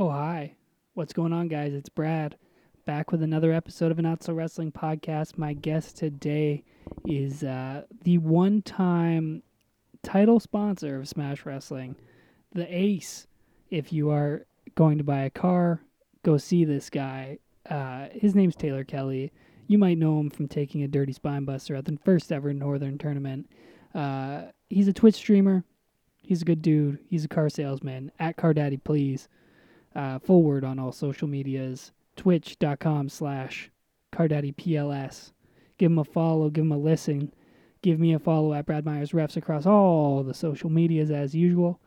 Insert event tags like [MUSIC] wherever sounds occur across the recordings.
Oh, hi. What's going on, guys? It's Brad back with another episode of a Not So Wrestling podcast. My guest today is uh, the one time title sponsor of Smash Wrestling, the Ace. If you are going to buy a car, go see this guy. Uh, his name's Taylor Kelly. You might know him from taking a dirty spine buster at the first ever Northern tournament. Uh, he's a Twitch streamer. He's a good dude. He's a car salesman. At Car Daddy, please. Uh, full word on all social medias. Twitch.com slash CardaddyPLS. Give him a follow. Give him a listen. Give me a follow at Brad Myers Refs across all the social medias as usual.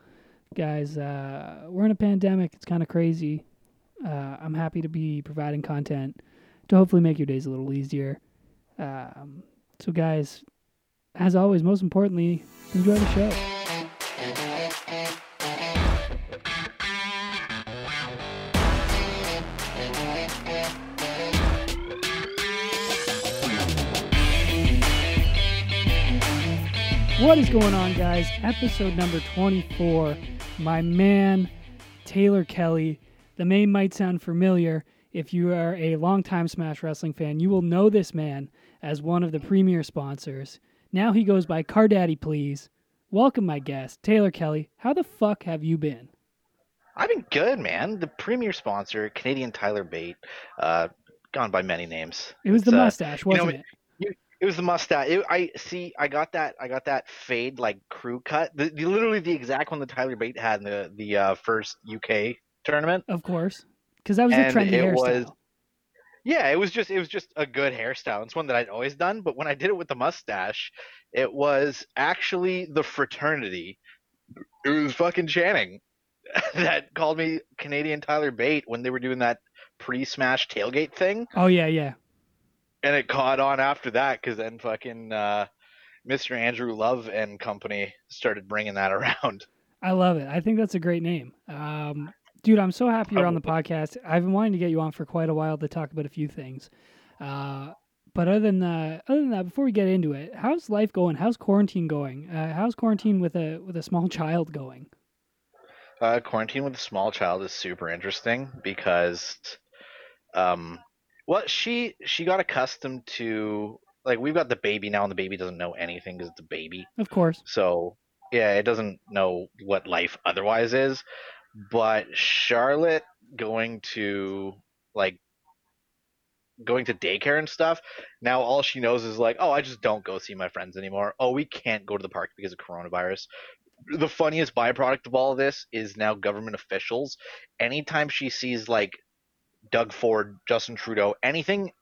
Guys, uh, we're in a pandemic. It's kind of crazy. Uh, I'm happy to be providing content to hopefully make your days a little easier. Um, so, guys, as always, most importantly, enjoy the show. What is going on, guys? Episode number 24. My man, Taylor Kelly. The name might sound familiar. If you are a longtime Smash Wrestling fan, you will know this man as one of the premier sponsors. Now he goes by Car Daddy, please. Welcome, my guest, Taylor Kelly. How the fuck have you been? I've been good, man. The premier sponsor, Canadian Tyler Bate, uh, gone by many names. It was It's, the uh, mustache, you know, wasn't it? It was the mustache. It, I see. I got that. I got that fade like crew cut. The, the literally the exact one that Tyler Bate had in the the uh, first UK tournament. Of course. Because that was And trendy it hairstyle. was- Yeah, it was just it was just a good hairstyle. It's one that I'd always done, but when I did it with the mustache, it was actually the fraternity. It was fucking Channing [LAUGHS] that called me Canadian Tyler Bate when they were doing that pre-smash tailgate thing, Oh, yeah, yeah. And it caught on after that because then fucking uh, Mr. Andrew Love and company started bringing that [LAUGHS] around. I love it. I think that's a great name. Um, dude, I'm so happy you're on the podcast. I've been wanting to get you on for quite a while to talk about a few things. Uh, but other than that, other than that, before we get into it, how's life going? How's quarantine going? Uh, how's quarantine with a with a small child going? Uh, quarantine with a small child is super interesting because, um, well, she she got accustomed to like we've got the baby now, and the baby doesn't know anything because it's a baby. Of course. So yeah, it doesn't know what life otherwise is. But Charlotte going to like going to daycare and stuff, now all she knows is like, oh, I just don't go see my friends anymore. Oh, we can't go to the park because of coronavirus. The funniest byproduct of all of this is now government officials. Anytime she sees like Doug Ford, Justin Trudeau, anything,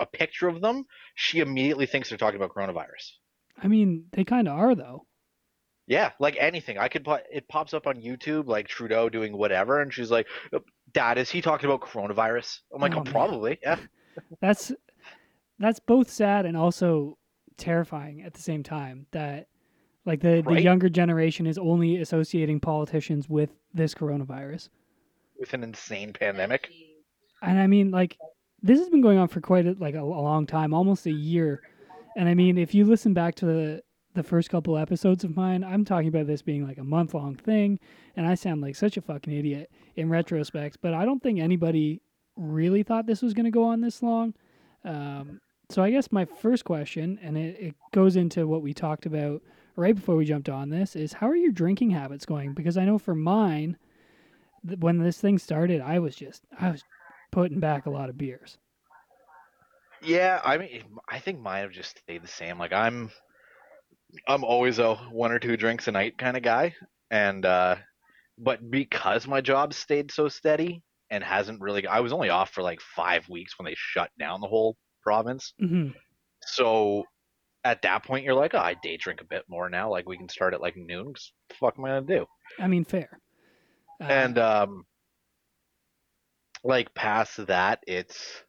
a picture of them, she immediately thinks they're talking about coronavirus. I mean, they kind of are though. Yeah, like anything. I could put it pops up on YouTube, like Trudeau doing whatever, and she's like, "Dad, is he talking about coronavirus?" I'm like, Oh, "Oh, probably, yeah." [LAUGHS] That's that's both sad and also terrifying at the same time. That like the the younger generation is only associating politicians with this coronavirus. With an insane pandemic. And I mean, like, this has been going on for quite a, like a, a long time, almost a year. And I mean, if you listen back to the the first couple episodes of mine, I'm talking about this being like a month long thing, and I sound like such a fucking idiot in retrospect. But I don't think anybody really thought this was going to go on this long. Um, so I guess my first question, and it, it goes into what we talked about right before we jumped on this, is how are your drinking habits going? Because I know for mine, when this thing started, I was just I was putting back a lot of beers. Yeah, I mean, I think mine have just stayed the same. Like I'm, I'm always a one or two drinks a night kind of guy, and uh, but because my job stayed so steady and hasn't really, I was only off for like five weeks when they shut down the whole province. hmm So at that point, you're like, oh, I day drink a bit more now. Like we can start at like noon. 'cause the fuck am I gonna do? I mean, fair. Uh, and um, like past that, it's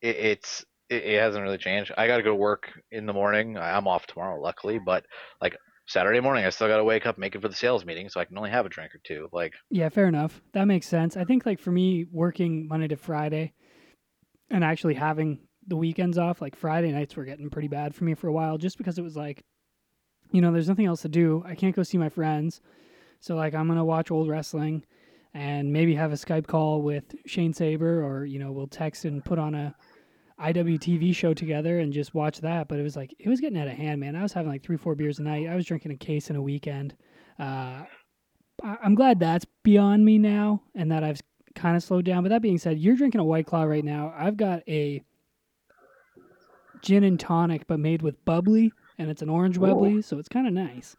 it, it's it, it hasn't really changed. I got to go to work in the morning. I'm off tomorrow, luckily, but like Saturday morning, I still got to wake up, make it for the sales meeting, so I can only have a drink or two. Like, yeah, fair enough. That makes sense. I think like for me, working Monday to Friday, and actually having the weekends off, like Friday nights were getting pretty bad for me for a while, just because it was like, you know, there's nothing else to do. I can't go see my friends, so like I'm gonna watch old wrestling, and maybe have a Skype call with Shane Saber, or you know, we'll text and put on a IWTV show together and just watch that. But it was like it was getting out of hand, man. I was having like three, four beers a night. I was drinking a case in a weekend. Uh, I'm glad that's beyond me now, and that I've kind of slowed down. But that being said, you're drinking a White Claw right now. I've got a gin and tonic, but made with bubbly, and it's an orange Ooh. bubbly, so it's kind of nice.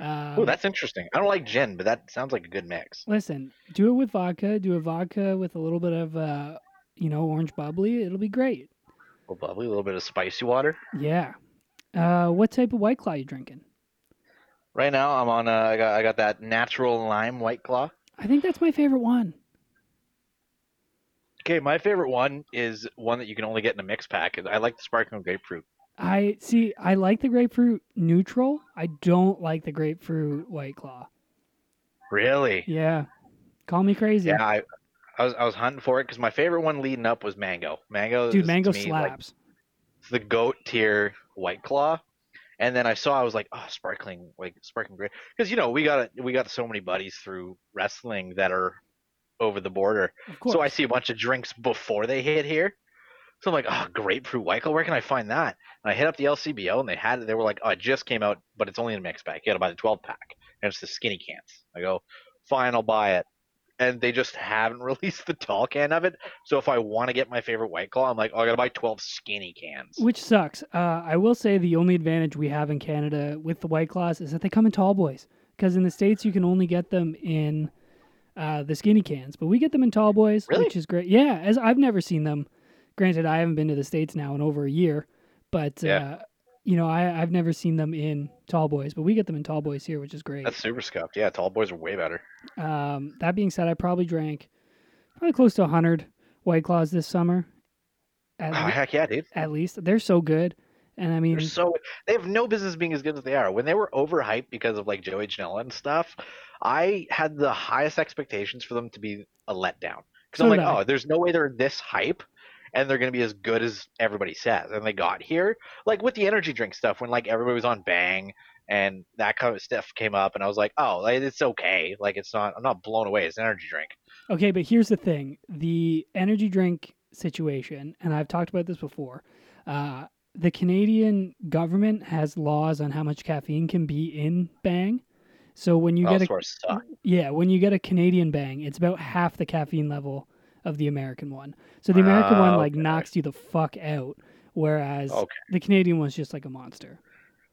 Um, Oh, that's interesting. I don't like gin, but that sounds like a good mix. Listen, do it with vodka. Do a vodka with a little bit of, uh, you know, orange bubbly. It'll be great. A little bubbly, a little bit of spicy water. Yeah. Uh, what type of White Claw you drinking? Right now, I'm on. Uh, I got I got that natural lime white claw. I think that's my favorite one. Okay, my favorite one is one that you can only get in a mix pack. I like the sparkling grapefruit. I see. I like the grapefruit neutral. I don't like the grapefruit White Claw. Really? Yeah. Call me crazy. Yeah, I, I was I was hunting for it because my favorite one leading up was mango. Mango, Dude, mango me, like, slaps. it's the goat tier white claw. And then I saw I was like, oh, sparkling like sparkling grape because you know we got it we got so many buddies through wrestling that are over the border. of course. So I see a bunch of drinks before they hit here. So I'm like, oh, grapefruit white claw. Where can I find that? And I hit up the LCBO and they had it. They were like, oh, it just came out, but it's only in a mix pack. You got to buy the 12 pack, and it's the skinny cans. I go, fine, I'll buy it. And they just haven't [LAUGHS] released the tall can of it. So if I want to get my favorite white claw, I'm like, oh, I got to buy 12 skinny cans. Which sucks. Uh, I will say the only advantage we have in Canada with the White Claws is that they come in tall boys. Because in the States, you can only get them in uh, the skinny cans, but we get them in tall boys, Really? which is great. Yeah, as I've never seen them. Granted, I haven't been to the States now in over a year, but Yeah. uh, you know, I, I've never seen them in tall boys, but we get them in tall boys here, which is great. That's super scuffed. Yeah, tall boys are way better. Um, that being said, I probably drank probably close to 100 White Claws this summer. At, Oh, le- heck yeah, dude. at least. They're so good. And I mean, They're so they have no business being as good as they are. When they were overhyped because of like Joey Janela and stuff, I had the highest expectations for them to be a letdown. Because So I'm like, I. oh, there's no way they're this hype and they're gonna be as good as everybody says. And they got here, like with the energy drink stuff, when like everybody was on Bang and that kind of stuff came up, and I was like, oh, like, it's okay. Like it's not, I'm not blown away. It's an energy drink. Okay, but here's the thing: the energy drink situation, and I've talked about this before. Uh, the Canadian government has laws on how much caffeine can be in Bang. So when you oh, get a sort of suck. yeah, when you get a Canadian Bang, it's about half the caffeine level of the American one. So the American one Ah, like okay. knocks you the fuck out, whereas Okay. the Canadian one's just like a monster.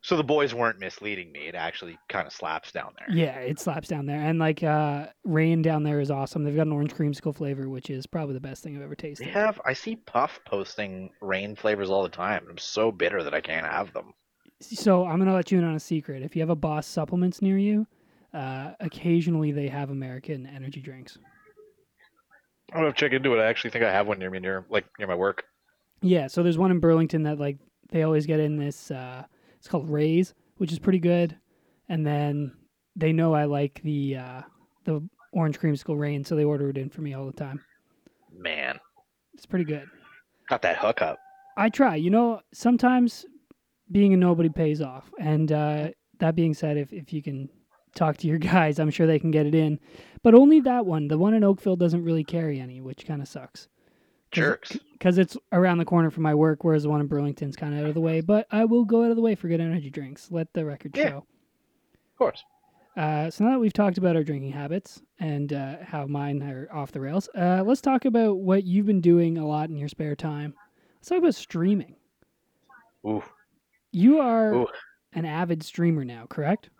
So the boys weren't misleading me. It actually kind of slaps down there. Yeah, it slaps down there, and like uh, Reign down there is awesome. They've got an orange creamsicle flavor, which is probably the best thing I've ever tasted. They have. I see Puff posting Reign flavors all the time. I'm so bitter that I can't have them. So I'm gonna let you in on a secret. If you have a Boss supplements near you, uh, occasionally they have American energy drinks. I'm gonna check into it. I actually think I have one near me, near like near my work. Yeah, so there's one in Burlington that like they always get in this. Uh, it's called Raze, which is pretty good. And then they know I like the uh, the orange creamsicle Reign, so they order it in for me all the time. Man, It's pretty good. got that hookup. I try. You know, sometimes being a nobody pays off. And uh, that being said, if if you can talk to your [LAUGHS] guys, I'm sure they can get it in. But only that one. The one in Oakville doesn't really carry any, which kind of sucks. Jerks. Because it's around the corner from my work, whereas the one in Burlington's kind of out of the way. But I will go out of the way for good energy drinks. Let the record Yeah. show. Of course. Uh, so now that we've talked about our drinking habits and uh, how mine are off the rails, uh, let's talk about what you've been doing a lot in your spare time. Let's talk about streaming. Ooh, You are Ooh. an avid streamer now, correct?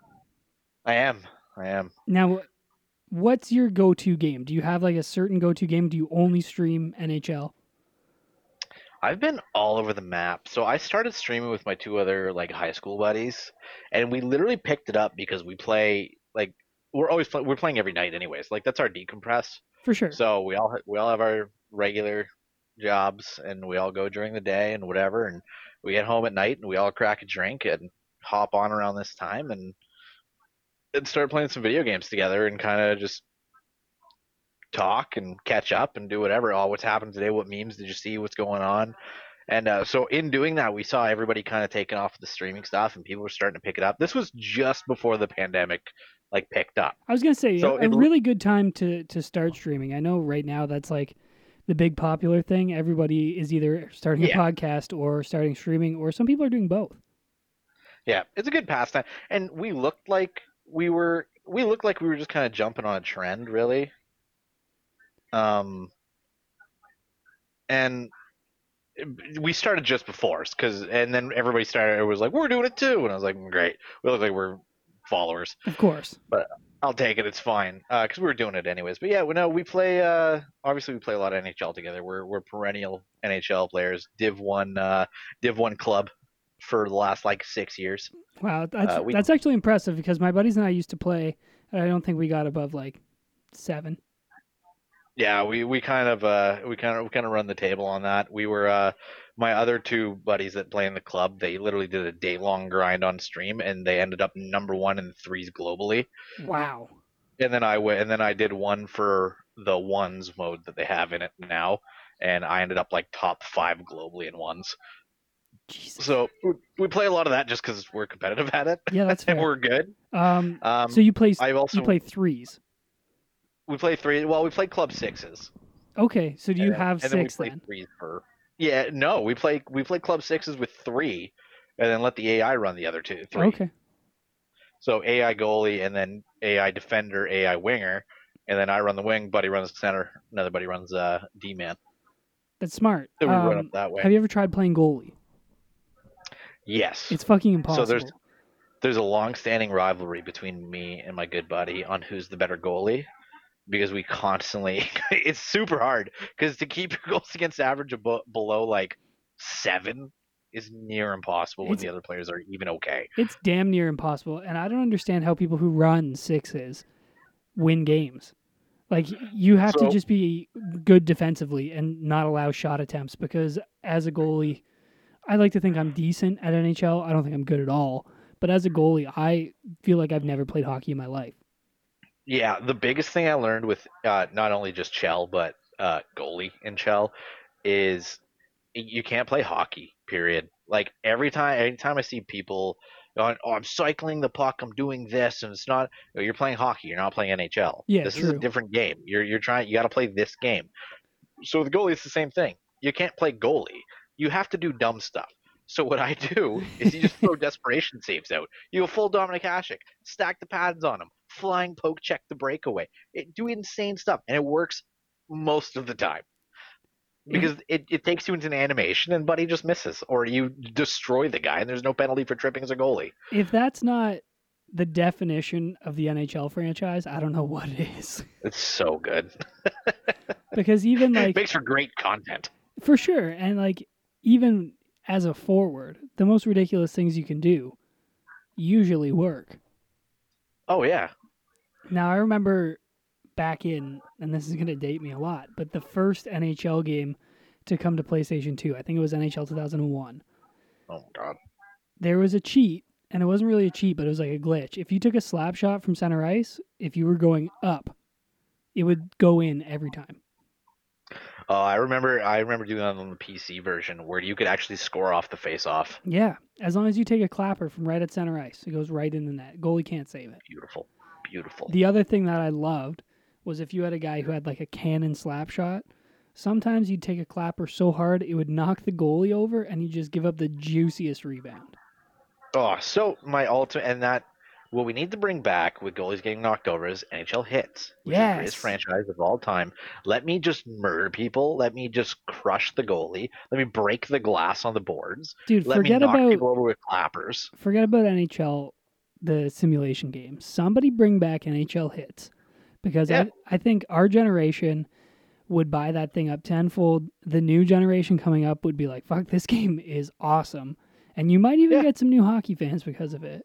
I am. I am. Now, what's your go-to game? Do you have like a certain go-to game? Do you only stream NHL? I've been all over the map. So I started streaming with my two other like high school buddies, and we literally picked it up because we play like we're always play, we're playing every night anyways. Like that's our decompress. For sure. So we all we all have our regular jobs, and we all go during the day and whatever, and we get home at night and we all crack a drink and hop on around this time and and start playing some video games together and kind of just talk and catch up and do whatever. Oh, what's happened today? What memes did you see? What's going on? And uh, so in doing that, we saw everybody kind of taking off the streaming stuff, and people were starting to pick it up. This was just before the pandemic like picked up. I was gonna say So a, it- really good time to to start streaming. I know right now that's like the big popular thing. Everybody is either starting Yeah. a podcast or starting streaming, or some people are doing both. Yeah, it's a good pastime, and we looked like we were we looked like we were just kind of jumping on a trend, really. Um, and we started just before because, and then everybody started. It was like we're doing it too, and I was like, great. We look like we're followers. Of course. But I'll take it. It's fine uh, because we were doing it anyways. But yeah, we know we play. Uh, obviously, we play a lot of NHL together. We're we're perennial NHL players. Div one, uh, Div one club for the last like six years. Wow, that's Uh, we- that's actually impressive because my buddies and I used to play. And I don't think we got above like seven. Yeah, we, we kind of uh we kind of we kind of run the table on that. We were uh my other two buddies that play in the club. They literally did a day long grind on stream, and they ended up number one in threes globally. Wow. And then I went, and then I did one for the ones mode that they have in it now, and I ended up like top five globally in ones. Jesus. So we- play a lot of that just because we're competitive at it, Yeah, that's [LAUGHS] fair. and we're good. Um, Um, so you play I've also you play threes. we play three. Well, we play club sixes. Okay, so do you and have and then we six play then? for yeah no we play we play club sixes with three and then let the ai run the other two three Okay. so ai goalie and then ai defender ai winger and then i run the wing buddy runs center another buddy runs uh d-man That's smart. then we run Um, up that way have you ever tried playing goalie? Yes It's fucking impossible. So there's- there's a long-standing rivalry between me and my good buddy on who's the better goalie because we constantly [LAUGHS] it's super hard because to keep your [LAUGHS] goals against average abo- below like seven is near impossible when It's- the other players are even okay It's damn near impossible, and I don't understand how people who run sixes win games. Like you have to just be good defensively and not allow shot attempts because as a goalie, I like to think I'm decent at NHL. I don't think I'm good at all, but as a goalie, I feel like I've never played hockey in my life. Yeah, the biggest thing I learned with uh, not only just Chell but uh, goalie in Chell is you can't play hockey. Period. Like every time, anytime I see people going, "Oh, I'm cycling the puck. I'm doing this," and it's not. no, You're playing hockey. You're not playing NHL. Yeah, this is a different game. You're you're trying. You got to play this game. So the goalie is the same thing. You can't play goalie. You have to do dumb stuff. So what I do is you just throw [LAUGHS] desperation saves out. You go full Dominik Hasek, stack the pads on him, flying poke check the breakaway. It, do insane stuff, and it works most of the time because mm-hmm. it, it takes you into an animation, and Buddy just misses, or you destroy the guy, and there's no penalty for tripping as a goalie. If that's not the definition of the NHL franchise, I don't know [LAUGHS] what it is. It's so good. [LAUGHS] Because even it like makes for great content. For sure. And like even as a forward, the most ridiculous things you can do usually work. Oh yeah, Now I remember back in and this is going to date me a lot, but the first NHL game to come to PlayStation 2, I think it was NHL 2001. oh my god. There was a cheat and it wasn't really a cheat, but it was like a glitch. If you took a slap shot from center ice, if you were going up, it would go in every time. Oh, I remember. I remember doing that on the PC version where you could actually score off the face-off. Yeah, as long as you take a clapper from right at center ice, it goes right in the net. Goalie can't save it. Beautiful, beautiful. The other thing that I loved was if you had a guy who had like a cannon slap shot, sometimes you'd take a clapper so hard it would knock the goalie over and you just give up the juiciest rebound. Oh, so my ultimate and that what we need to bring back with goalies getting knocked over is NHL hits. Which is the greatest franchise of all time. Let me just murder people. Let me just crush the goalie. Let me break the glass on the boards. Dude, Let forget me knock about people over with clappers. forget about NHL the simulation game. Somebody bring back NHL hits. Because Yeah. I, I think our generation would buy that thing up tenfold. The new generation coming up would be like, fuck, this [LAUGHS] game is awesome. And you might even Yeah. get some new hockey fans because of it.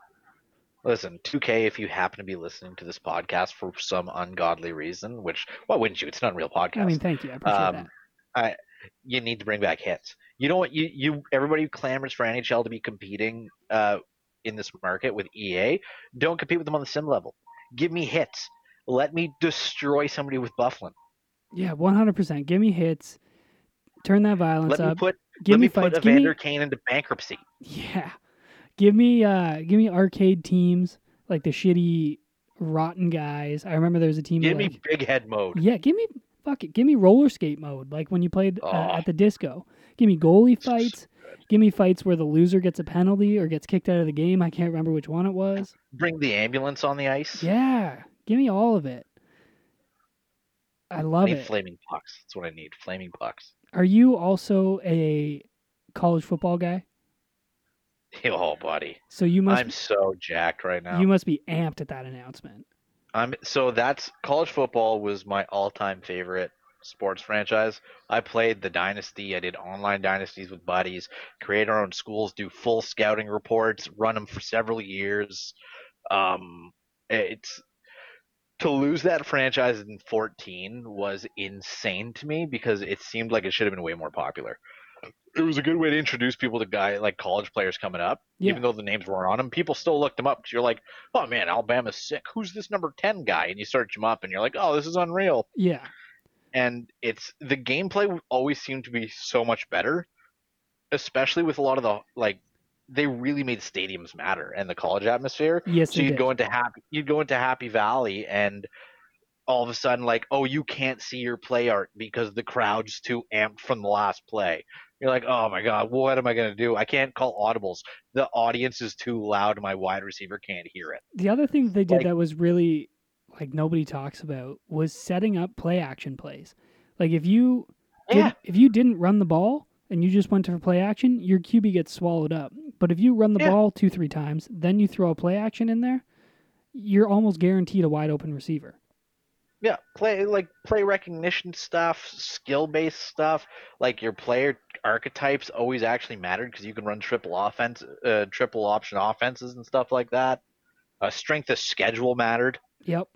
Listen, 2K, if you happen to be listening to this podcast for some ungodly reason, which why wouldn't you? It's an unreal podcast. I mean, thank you. I appreciate Um, that. you need to bring back hits. You know what? You you everybody clamors for NHL to be competing uh, in this market with EA, don't compete with them on the sim level. Give me hits. Let me destroy somebody with Byfuglien. Yeah, one hundred percent. Give me hits. Turn that violence Let me put give let me me put fights. Give me, Evander Kane into bankruptcy. yeah. Give me uh give me arcade teams like the shitty rotten guys. I remember there was a team. Give like, me big head mode. Yeah, give me fuck it. Give me roller skate mode, like when you played uh, Oh. at the disco. Give me goalie fights. Give me fights where the loser gets a penalty or gets kicked out of the game. I can't remember which one it was. Bring the ambulance on the ice. Yeah, give me all of it. I I love need it. flaming pucks. That's what I need. Flaming pucks. Are you also a college football guy? [LAUGHS] Oh, buddy. So you must I'm so jacked right now. you must be amped at that announcement. I'm so that's college football was my all-time favorite sports franchise. I played the dynasty. I did online dynasties with buddies, create our own schools, do full scouting reports, run them for several years. Um, it's to lose that franchise in 14 was insane to me because it seemed like it should have been way more popular. It was a good way to introduce people to guy like college players coming up, Yeah. even though the names weren't on them. People still looked them up because you're like, oh man, Alabama's sick. Who's this number 10 guy? And you search him up and you're like, oh, this is unreal. Yeah. And it's the gameplay always seemed to be so much better, especially with a lot of the like they really made stadiums matter and the college atmosphere. Yes, So you'd did. go into happy you'd go into Happy Valley and all of a sudden like, oh, you can't see your play art because the crowd's too amped from the last play. You're like, oh my god, what am I gonna do? I can't call audibles. The audience is too loud. My wide receiver can't hear it. The other thing they did Like- that was really like nobody talks about was setting up play action plays. Like if you Yeah, did, if you didn't run the ball and you just went to play action, your QB gets swallowed up. But if you run the Yeah. ball two three times, then you throw a play action in there, you're almost guaranteed a wide open receiver. Yeah, play like play recognition stuff, skill based stuff. Like your player archetypes always actually mattered because you can run triple offense, uh, triple option offenses and stuff like that. Uh, strength of schedule mattered. Yep.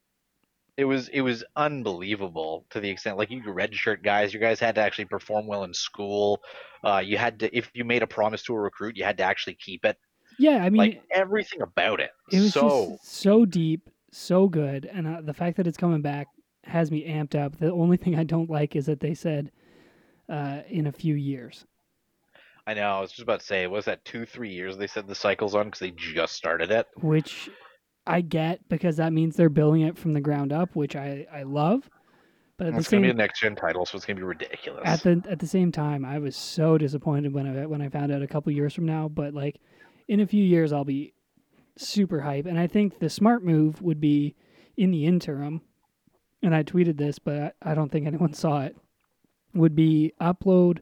It was it was unbelievable to the extent like you redshirt guys. You guys had to actually perform well in school. Uh, you had to if you made a promise to a recruit, you had to actually keep it. Yeah, I mean like everything about it. it was so just so deep, so good, and uh, the fact that it's coming back has me amped up. The only thing I don't like is that they said uh, in a few years. I know. I was just about to say, was that two three years they said the cycle's on because they just started it. which I get because that means they're building it from the ground up, which I, I love. But It's gonna be a next gen title, so it's gonna be ridiculous. at the at the same time, I was so disappointed when I when I found out a couple years from now. But like in a few years, I'll be super hype, and I think the smart move would be in the interim. And I tweeted this, but I, I don't think anyone [LAUGHS] saw it. Would be upload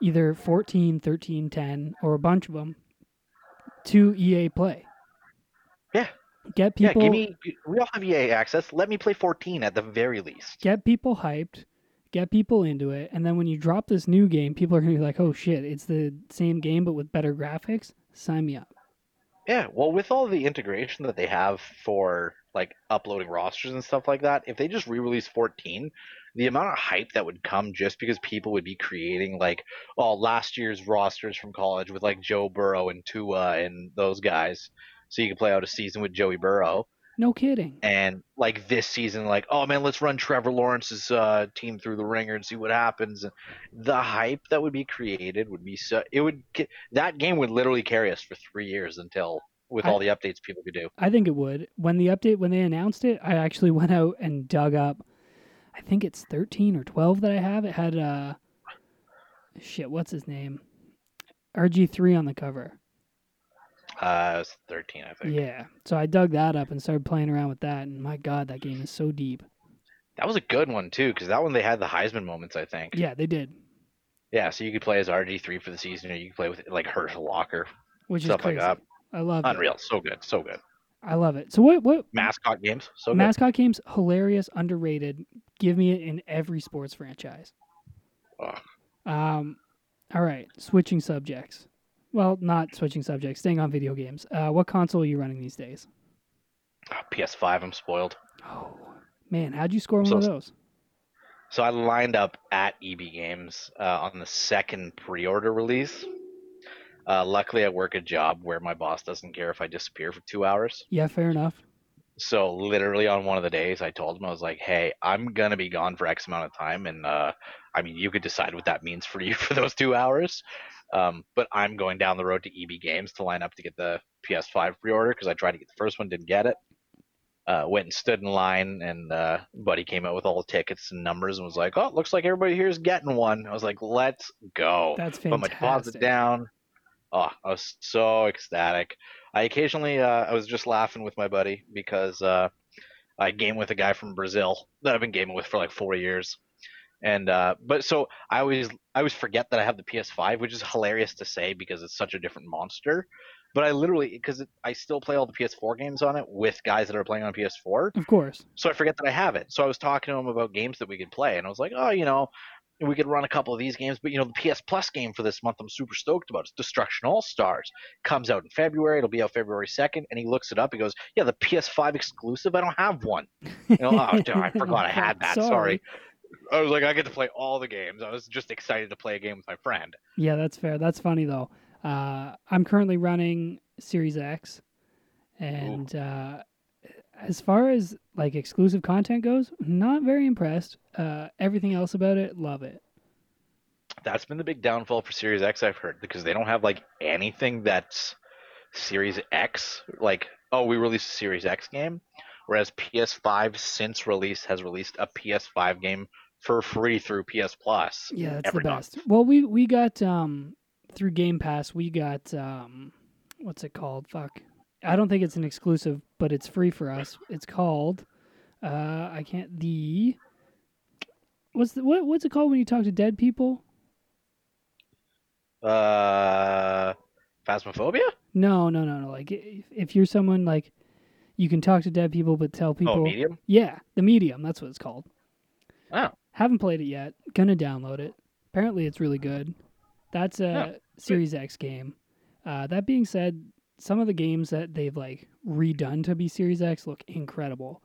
either 14, 13, 10, or a bunch of them to EA Play. Yeah. Get people. yeah, give me. We all have EA access. Let me play 14 at the very least. get people hyped, get people into it, and then when you drop this new game, people are gonna be like, "Oh shit, it's the same game but with better graphics." Sign me up. Yeah, well, with all the integration that they have for like uploading rosters and stuff like that, if they just re-release 14, the amount of hype that would come just because people would be creating like, oh, last year's rosters from college with like Joe Burrow and Tua and those guys, so you could play out a season with Joey Burrow. No kidding. and like this season like oh man let's run trevor lawrence's uh, team through the ringer and see what happens and the hype that would be created would be so it would that game would literally carry us for three years until with I- all the updates people could do I think it would. When the update when they announced it, I actually [LAUGHS] went out and dug up. I think it's thirteen or twelve that I have. It had uh, shit. What's his name? RG three on the cover. uh it was 13 i think Yeah. So I dug that up and started playing around with that, and my god, that game is so deep. that was a good one too because that one they had the heisman moments i think Yeah, they did, yeah so you could play as rg3 for the season or you could play with like herschel walker which stuff is crazy. like that I love it. unreal so good so good I love it. So what? What mascot games so good mascot games? Hilarious, underrated. Give me it in every sports franchise. Ugh. Um, all right, switching subjects. Well, not switching subjects. Staying on video games. Uh, what console are you running these days? Ah, ps5 i'm spoiled Oh man, how'd you score one So- of those? So I lined up at EB Games uh, on the second pre-order release. Uh, luckily, I work a job where my boss doesn't care if I disappear for two hours. Yeah, fair enough. So literally on one of the days, I told him I was like, "Hey, I'm gonna be gone for X amount of time, and uh, I mean, you could decide what that means for you [LAUGHS] for those two hours. Um, but I'm going down the road to EB Games to line up to get the PS5 pre-order because I tried to get the first one, didn't get it. uh, went and stood in line, and uh, Buddy came out with all the tickets and numbers and was like, "Oh, it looks like everybody here is getting one." I was like, "Let's go!" That's fantastic. Put my deposit down. Oh, I was so ecstatic. I occasionally, uh, I was just laughing with my buddy because uh, I game with a guy from Brazil that I've been gaming with for like four years, and uh, but so I always, I always forget that I have the PS5, which is hilarious to say because it's such a different monster. But I literally, because I still play all the PS4 games on it with guys that are playing on PS4, Of course. so I forget that I have it. So I was talking to him about games that we could play, and I was like, oh, you know, we could run a couple of these games, but you know, the PS Plus game for this month I'm super stoked about. It's Destruction All Stars. Comes out in February. It'll be out February second. And he looks it up. He goes, yeah, the PS5 exclusive. I don't have one. You know, oh, dude, I forgot I [LAUGHS] had that. Sorry. I was like, I get to play all the games. I was just excited to play a game with my friend. Yeah, that's fair. That's funny though. Uh, I'm currently running Series X, and uh, as far as like exclusive content goes, not very impressed. Uh, everything else about it, love it. That's been the big downfall for Series X, I've heard, because they don't have like anything that's Series X. Like, oh, we released a Series X game, whereas PS5 since release has released a PS5 game for free through PS Plus. Yeah, that's the month. best. Well, we we got um through Game Pass, we got um what's it called? Fuck. I don't think it's an exclusive, but it's free for us. It's called uh I can't the what's the what what's it called when you talk to dead people? Uh, Phasmophobia? No, no, no, no. Like if, if you're someone like you can talk to dead people but tell people Oh, Medium? Yeah, the medium, that's what it's called. Oh, Haven't played it yet. Gonna download it. Apparently it's really good. That's a Yeah, Series X game. Uh, that being said, some of the games that they've like redone to be Series X look incredible.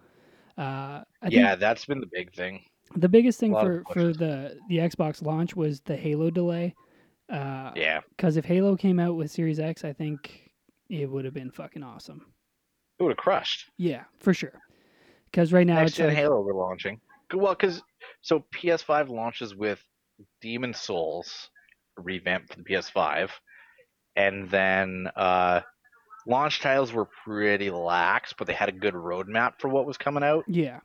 Uh, yeah, that's been the big thing. the biggest thing for, for the the Xbox launch was the Halo delay. Uh, Yeah, Because if Halo came out with Series X, I think it would have been fucking awesome. it would have crushed. Yeah, for sure. Because right now Next it's gen like, Halo we're launching. Well, because so PS5 launches with Demon Souls revamped for the PS5, and then uh, launch titles were pretty lax, but they had a good roadmap for what was coming out. yeah,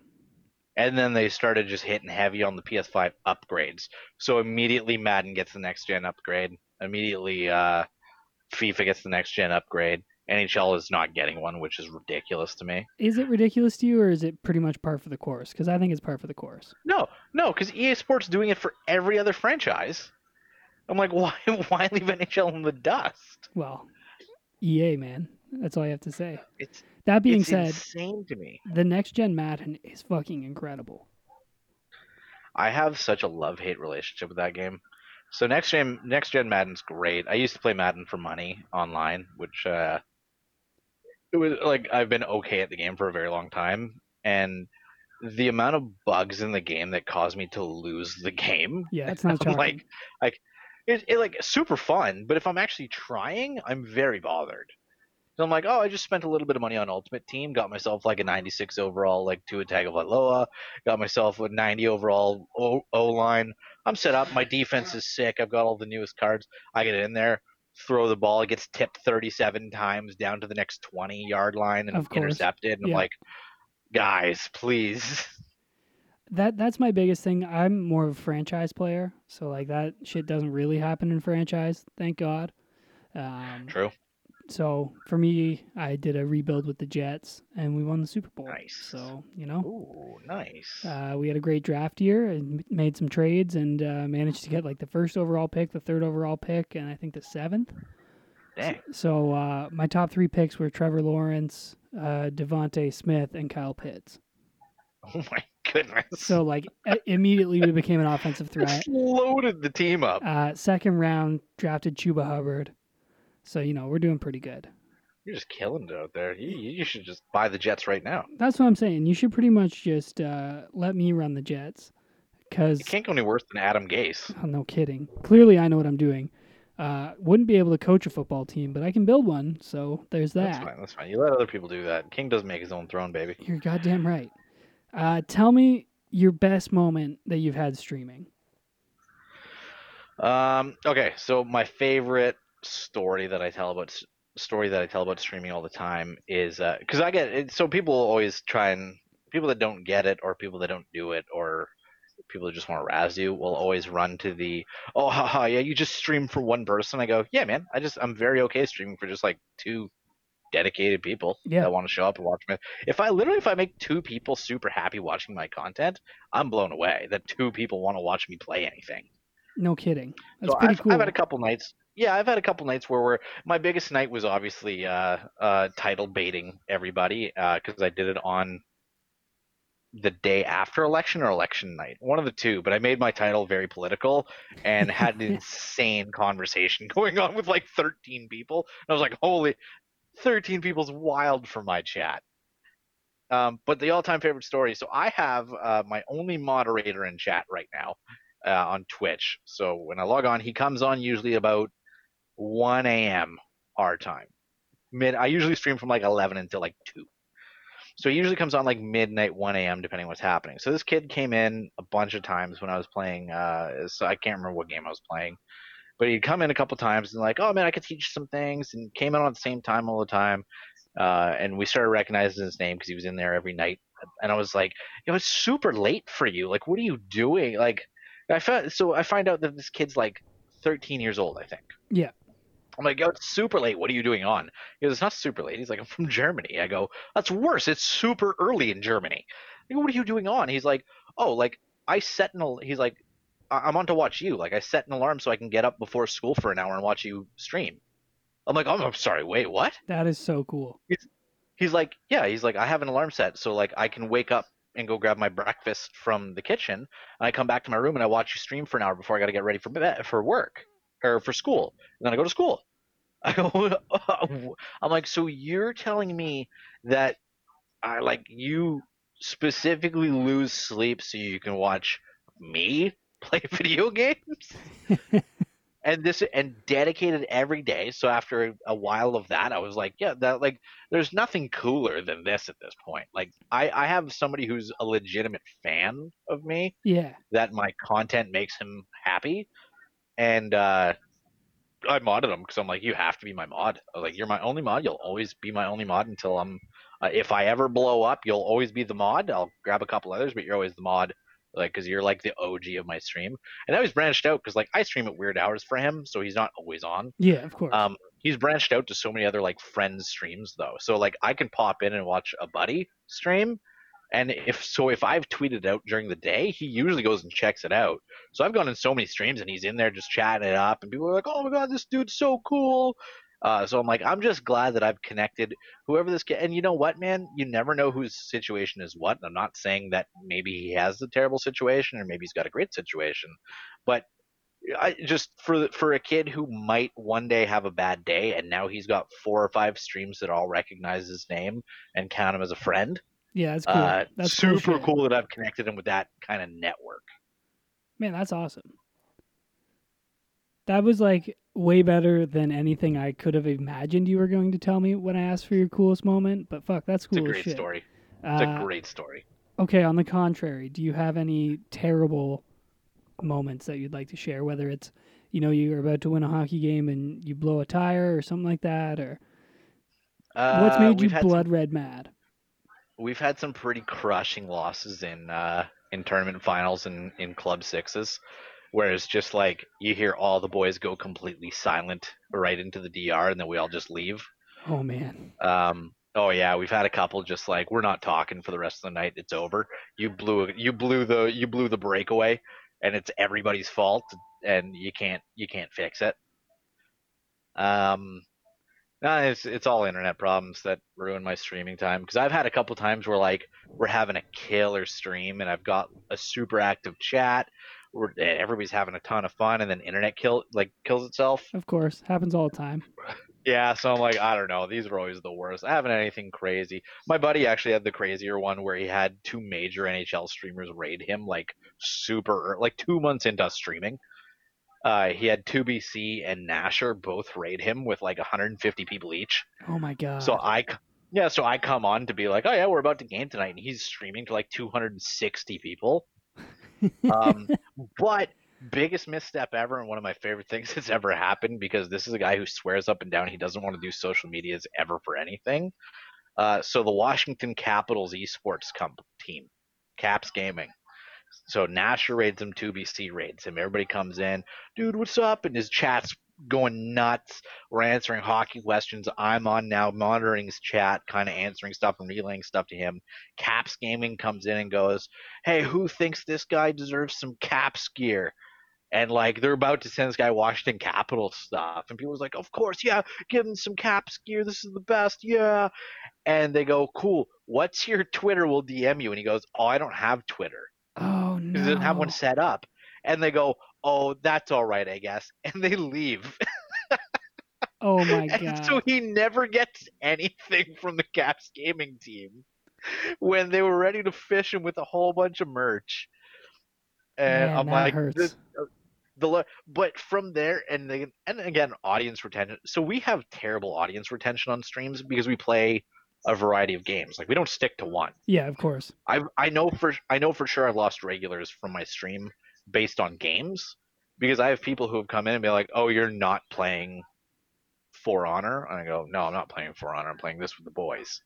And then they started just hitting heavy on the PS5 upgrades. So immediately Madden gets the next gen upgrade. Immediately uh, FIFA gets the next gen upgrade. NHL is not getting one, which is ridiculous to me. is it ridiculous to you, or is it pretty much par for the course? Because I think it's par for the course. No, no, because EA Sports doing it for every other franchise. I'm like, [LAUGHS] why? Why leave NHL in the dust? Well, EA man, that's all I have to say. It's That being it's said, insane to me. the next gen Madden is fucking incredible. I have such a love hate relationship with that game. So next gen, next gen Madden's great. I used to play Madden for money online, which uh, it was like I've been okay at the game for a very long time, and the amount of bugs in the game that caused me to lose the game Yeah, [LAUGHS] it's not like, like it, it like super fun, but if I'm actually trying, I'm very bothered. So I'm like, oh, I just spent a little bit of money on Ultimate Team, got myself like a 96 overall, like Tua Tagovailoa, got myself a 90 overall O line. I'm set up. My defense is sick. I've got all the newest cards. I get in there, throw the ball, it gets tipped 37 times down to the next 20 yard line and intercepted. And Yeah. I'm like, guys, please. [LAUGHS] that that's my biggest thing. I'm more of a franchise player, so like that shit doesn't really happen in franchise. Thank God. Um, True. so for me, I did a rebuild with the Jets, and we won the Super Bowl. Nice. So you know, Ooh, nice. uh, we had a great draft year and made some trades, and uh, managed to get like the first overall pick, the third overall pick, and I think the seventh. Dang. So uh, my top three picks were Trevor Lawrence, uh, DeVonta Smith, and Kyle Pitts. [LAUGHS] Oh my goodness. So like immediately we became an offensive threat. Just loaded the team up. Uh, second round drafted Chuba Hubbard. So you know we're doing pretty good. You're just killing it out there. You, you should just buy the Jets right now. That's what I'm saying. You should pretty much just uh, let me run the Jets, because It can't go any worse than Adam Gase. oh, no kidding. Clearly I know what I'm doing. Uh, wouldn't be able to coach a football team, but I can build one. So there's that. That's fine. That's fine. You let other people do that. King doesn't make his own throne, baby. You're goddamn right. Uh, tell me your best moment that you've had streaming. Um. Okay. So my favorite story that I tell about story that I tell about streaming all the time is because I get it, so people always try and people that don't get it or people that don't do it or people that just want to razz you will always run to the oh haha yeah you just stream for one person. I go yeah man I just I'm very okay streaming for just like two dedicated people Yeah. that want to show up and watch me. If I literally if I make two people super happy watching my content, I'm blown away that two people want to watch me play anything. No kidding. That's So pretty I've, cool. I've had a couple nights. Yeah, I've had a couple nights where we're my biggest night was obviously uh, uh, title baiting everybody because I did it on the day after election or election night, one of the two. But I made my title very political and had an [LAUGHS] insane conversation [LAUGHS] going on with like 13 people. And I was like, holy, 13 people's wild for my chat. Um, but the all-time favorite story. So I have uh, my only moderator in chat right now uh, on Twitch. So when I log on, he comes on usually about 1 a.m. our time. Mid. I usually stream from like 11 until like 2. So he usually comes on like midnight, 1 a.m. depending what's happening. So this kid came in a bunch of times when I was playing. Uh, so I can't remember what game I was playing, but he'd come in a couple times and like, oh man, I could teach some things, and came in on the same time all the time. Uh, and we started recognizing his name because he was in there every night. And I was like, yo, it's super late for you. Like, what are you doing? Like, I found so I find out that this kid's like 13 years old, I think. Yeah. I'm like, yo, it's super late. What are you doing on? He goes, it's not super late. He's like, I'm from Germany. I go, that's worse. It's super early in Germany. I go, what are you doing on? He's like, oh, like I set an. al-" He's like, I'm on to watch you. Like I set an alarm so I can get up before school for an hour and watch you stream. I'm like, oh, I'm sorry. Wait, what? that is so cool. He's like, yeah. He's like, I have an alarm set so like I can wake up and go grab my breakfast from the kitchen, and I come back to my room and I watch you stream for an hour before I got to get ready for bed, for work or for school. And then I go to school. I [LAUGHS] go, I'm like, so you're telling me that I like you specifically lose sleep so you can watch me play [LAUGHS] video games? [LAUGHS] and this and dedicated every day. So after a, while of that, I was like, yeah, that like there's nothing cooler than this at this point. Like I, I have somebody who's a legitimate fan of me Yeah. that my content makes him happy, and uh, I modded him because I'm like, you have to be my mod. I was like, you're my only mod. You'll always be my only mod until I'm. Uh, if I ever blow up, you'll always be the mod. I'll grab a couple others, but you're always the mod. Like, because you're like the OG of my stream. And now he's branched out because like I stream at weird hours for him, so he's not always on. Yeah, of course. Um, he's branched out to so many other like friends streams though. So like I can pop in and watch a buddy stream, and if so, if I've tweeted out during the day, he usually goes and checks it out. So I've gone in so many streams and he's in there just chatting it up, and people are like, "Oh my god, this dude's so cool." Uh, so I'm like, I'm just glad that I've connected whoever this kid. And you know what, man? You never know whose situation is what. I'm not saying that maybe he has a terrible situation or maybe he's got a great situation, but I just for for a kid who might one day have a bad day, and now he's got four or five streams that all recognize his name and count him as a friend. yeah, that's cool. Uh, that's super shit. cool that I've connected him with that kind of network. Man, that's awesome. That was like way better than anything I could have imagined you were going to tell me when I asked for your coolest moment. But fuck, that's cool. It's a great shit. story. It's Uh, a great story. Okay, on the contrary, do you have any terrible moments that you'd like to share? Whether it's, you know, you're about to win a hockey game and you blow a tire or something like that, or what's Uh, made you we've some- blood red mad? we've had some pretty crushing losses in uh, in tournament finals and in club sixes, where it's just like you hear all the boys go completely silent right into the DR, and then we all just leave. Oh man, Um, oh yeah, we've had a couple just like we're not talking for the rest of the night. It's over. You blew you blew the you blew the breakaway, and it's everybody's fault, and you can't you can't fix it. Um, no, it's it's all internet problems that ruin my streaming time because I've had a couple times where like we're having a killer stream and I've got a super active chat. Where everybody's having a ton of fun, and then internet kill like kills itself. of course, happens all the time. [LAUGHS] Yeah, so I'm like, I don't know. These are always the worst. I haven't had anything crazy. My buddy actually had the crazier one where he had two major NHL streamers raid him like super, like two months into streaming. Uh, he had 2BC and Nasher both raid him with like 150 people each. Oh my god. So I yeah, so I come on to be like, oh yeah, we're about to game tonight, and he's streaming to like 260 people. Um, but biggest misstep ever and one of my favorite things that's ever happened because this is a guy who swears up and down he doesn't want to do social medias ever for anything. Uh, so the Washington Capitals esports comp- team, Caps Gaming. So Nasher raids him, 2BC raids him. Everybody comes in, dude, what's up? And his chat's going nuts. We're answering hockey questions. I'm on now monitoring his chat, kind of answering stuff and relaying stuff to him. Caps Gaming comes in and goes, Hey, who thinks this guy deserves some Caps gear? And like they're about to send this guy Washington Capital stuff. And people's like, Of course, yeah, give him some Caps gear. This is the best. Yeah. And they go, Cool. What's your Twitter? We'll DM you. And he goes, Oh, I don't have Twitter. Oh no. He doesn't have one set up. And they go, oh, that's all right, I guess. [LAUGHS] And they leave. Oh my [LAUGHS] and god. so he never gets anything [LAUGHS] from the Caps gaming team when they were ready to fish him with a whole bunch of merch. And Man, I'm that like, hurts. this- uh, the but from there and they, and again audience retention so we have terrible audience retention on streams because we play a variety of games like we don't stick to one yeah, of course. I I know for I know for sure I've lost regulars from my stream based on games because I have people who have come in and be like, "Oh, you're not playing For Honor," and I go, "No, I'm not playing For Honor. I'm playing this with the boys."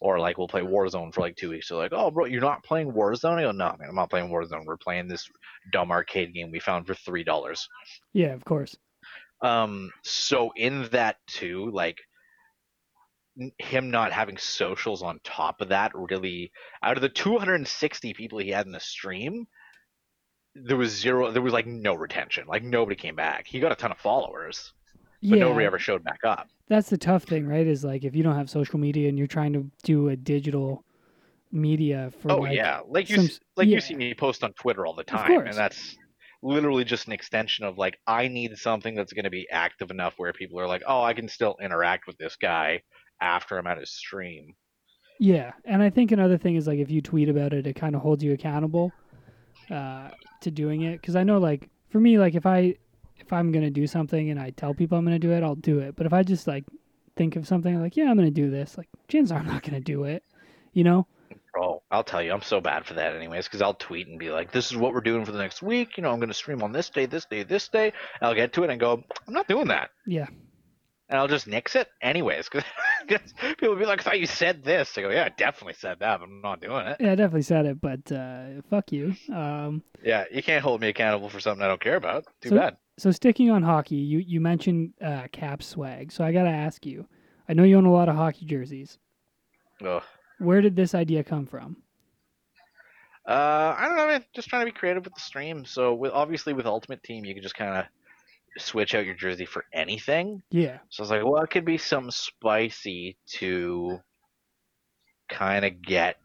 Or like we'll play Warzone for like two weeks. So like, "Oh, bro, you're not playing Warzone?" I go, "No, man, I'm not playing Warzone. We're playing this dumb arcade game we found for three dollars." Yeah, of course. Um, so in that too, like him not having socials on top of that really out of the 260 people he had in the stream there was zero there was like no retention like nobody came back he got a ton of followers but yeah. nobody ever showed back up That's the tough thing, right? Is like if you don't have social media and you're trying to do a digital media for oh like yeah like you some- s- like yeah. you see me post on twitter all the time and that's literally just an extension of like i need something that's going to be active enough where people are like oh i can still interact with this guy after i'm at his stream Yeah, and I think another thing is like if you tweet about it, it kind of holds you accountable uh, to doing it. Because I know, like for me, like if I if I'm gonna do something and I tell people I'm gonna do it, I'll do it. But if I just like think of something like, yeah, I'm gonna do this, like chances are I'm not gonna do it. You know? Oh, I'll tell you, I'm so bad for that, anyways, because I'll tweet and be like, "This is what we're doing for the next week." You know, I'm going to stream on this day, this day, this day. I'll get to it and go, "I'm not doing that," Yeah. And I'll just nix it, anyways, because [LAUGHS] people will be like, "I thought you said this." I go, "Yeah, I definitely said that, but I'm not doing it." Yeah, I definitely said it, but uh, fuck you. Um, Yeah, you can't hold me accountable for something I don't care about. Too So- bad. so sticking on hockey, you you mentioned uh, cap swag. So I gotta ask you. I know you own a lot of hockey jerseys. Ugh. Where did this idea come from? Uh, I don't know, man. Just trying to be creative with the stream. So, with obviously with Ultimate Team, you can just kind of switch out your jersey for anything. Yeah. So I was like, well, it could be something spicy to kind of get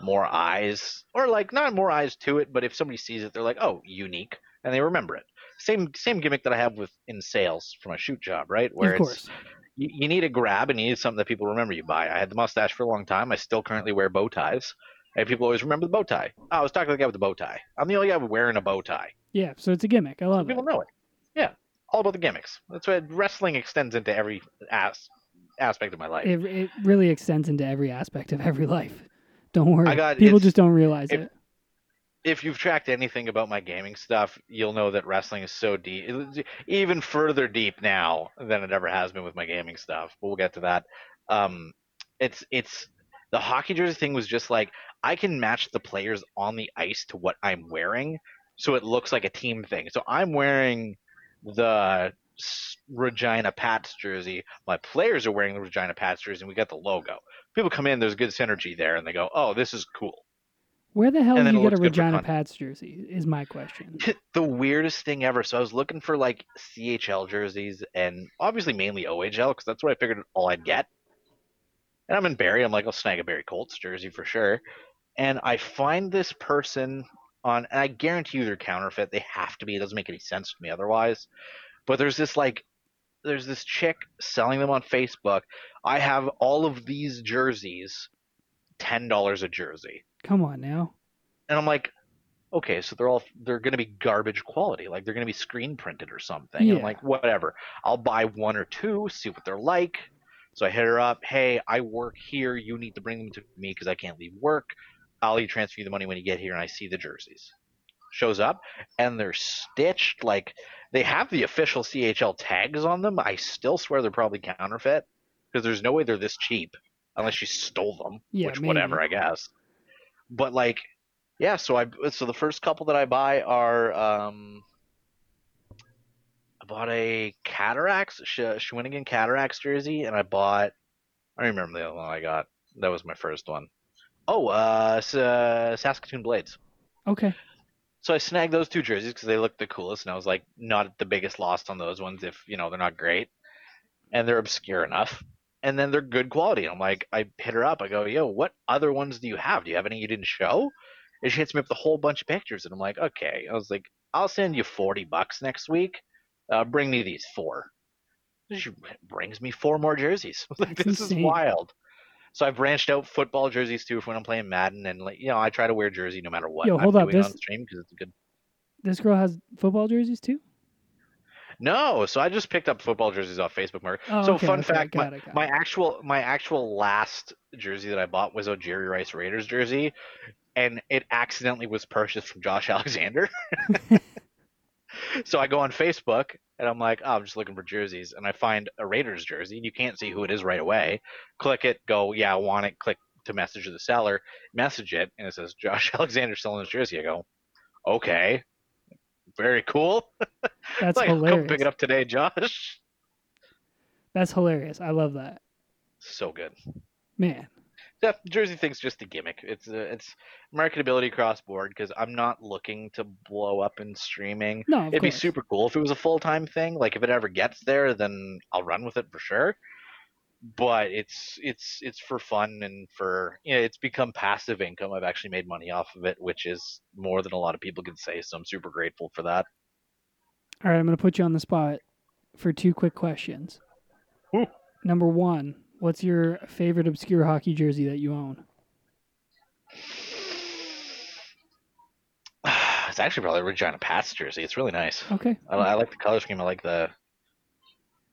more eyes, or like not more eyes to it, but if somebody sees it, they're like, oh, unique, and they remember it. Same same gimmick that I have with in sales for my shoot job, right? Where of it's course. you, you need a grab and you need something that people remember you by. I had the mustache for a long time. I still currently wear bow ties. And people always remember the bow tie. Oh, I was talking to the guy with the bow tie. I'm the only guy wearing a bow tie. Yeah. So it's a gimmick. I love it. People know it. All about the gimmicks. That's what wrestling extends into every as- aspect of my life. It it really extends into every aspect of every life. Don't worry. I got- People just don't realize if- it. if you've tracked anything about my gaming stuff, you'll know that wrestling is so deep, even further deep now than it ever has been with my gaming stuff. But we'll get to that. Um, it's it's the hockey jersey thing was just like I can match the players on the ice to what I'm wearing, so it looks like a team thing. So I'm wearing the Regina Pats jersey. My players are wearing the Regina Pats jersey, and we got the logo. People come in, there's good synergy there, and they go, "Oh, this is cool." Where the hell and do you get a looks good for Regina. Pats jersey? Is my question. [LAUGHS] the weirdest thing ever. So I was looking for like CHL jerseys and obviously mainly OHL because that's what I figured all I'd get. And I'm in Barrie. I'm like, I'll snag a Barrie Colts jersey for sure. And I find this person on, and I guarantee you they're counterfeit. They have to be. It doesn't make any sense to me otherwise. But there's this like, there's this chick selling them on Facebook. I have all of these jerseys, ten dollars a jersey Come on now. and I'm like, okay, so they're all they're going to be garbage quality, like they're going to be screen printed or something. Yeah. I'm like, whatever. I'll buy one or two, see what they're like. So I hit her up. Hey, I work here. You need to bring them to me because I can't leave work. I'll transfer you the money when you get here, and I see the jerseys. shows up and they're stitched like they have the official CHL tags on them. I still swear they're probably counterfeit because there's no way they're this cheap unless you stole them, Yeah, which maybe. whatever, I guess. But like, yeah. So I so the first couple that I buy are um, I bought a Cataracts Sh- Shawinigan Cataracts jersey, and I bought I don't remember the other one I got. That was my first one. Oh, uh, uh Saskatoon Blades. Okay. So I snagged those two jerseys because they looked the coolest, and I was like, not the biggest loss on those ones if you know they're not great, and they're obscure enough, and then they're good quality. I'm like, I hit her up. I go, yo, what other ones do you have? Do you have any you didn't show? And she hits me up with a whole bunch of pictures, and I'm like, okay. I was like, I'll send you forty bucks next week. Uh, bring me these four. She brings me four more jerseys. [LAUGHS] Like, That's this insane. is wild. So I've branched out football jerseys too for when I'm playing Madden, and like you know, I try to wear jersey no matter what Yo, I'm hold up, doing this- on stream because it's a good This girl has football jerseys too. No, so I just picked up football jerseys off Facebook Market. Oh, so okay, fun okay, fact, got it, my actual my actual last jersey that I bought was a Jerry Rice Raiders jersey, and it accidentally was purchased from Josh [LAUGHS] Alexander. [LAUGHS] so I go on Facebook and I'm like, oh, I'm just looking for jerseys, and I find a Raiders jersey. and You can't see who it is right away. Click it, go, yeah, I want it. Click to message the seller, message it, and it says Josh [LAUGHS] Alexander selling his jersey. I go, okay, very cool. [LAUGHS] That's like, come pick it up today, Josh. That's hilarious. I love that. So good. Man. That Jersey thing's just a gimmick. It's a, it's marketability across board because I'm not looking to blow up in streaming. No, It'd be super cool if it was a full time thing. Like if it ever gets there, then I'll run with it for sure. But it's it's it's for fun and for you know, it's become passive income. I've actually made money off of it, which is more than a lot of people can say. So I'm super grateful for that. All right, I'm going to put you on the spot for two quick questions. Woo. Number one, what's your favorite obscure hockey jersey that you own? [SIGHS] it's actually probably a Regina Pats jersey. It's really nice. Okay. I, I like the color scheme. I like the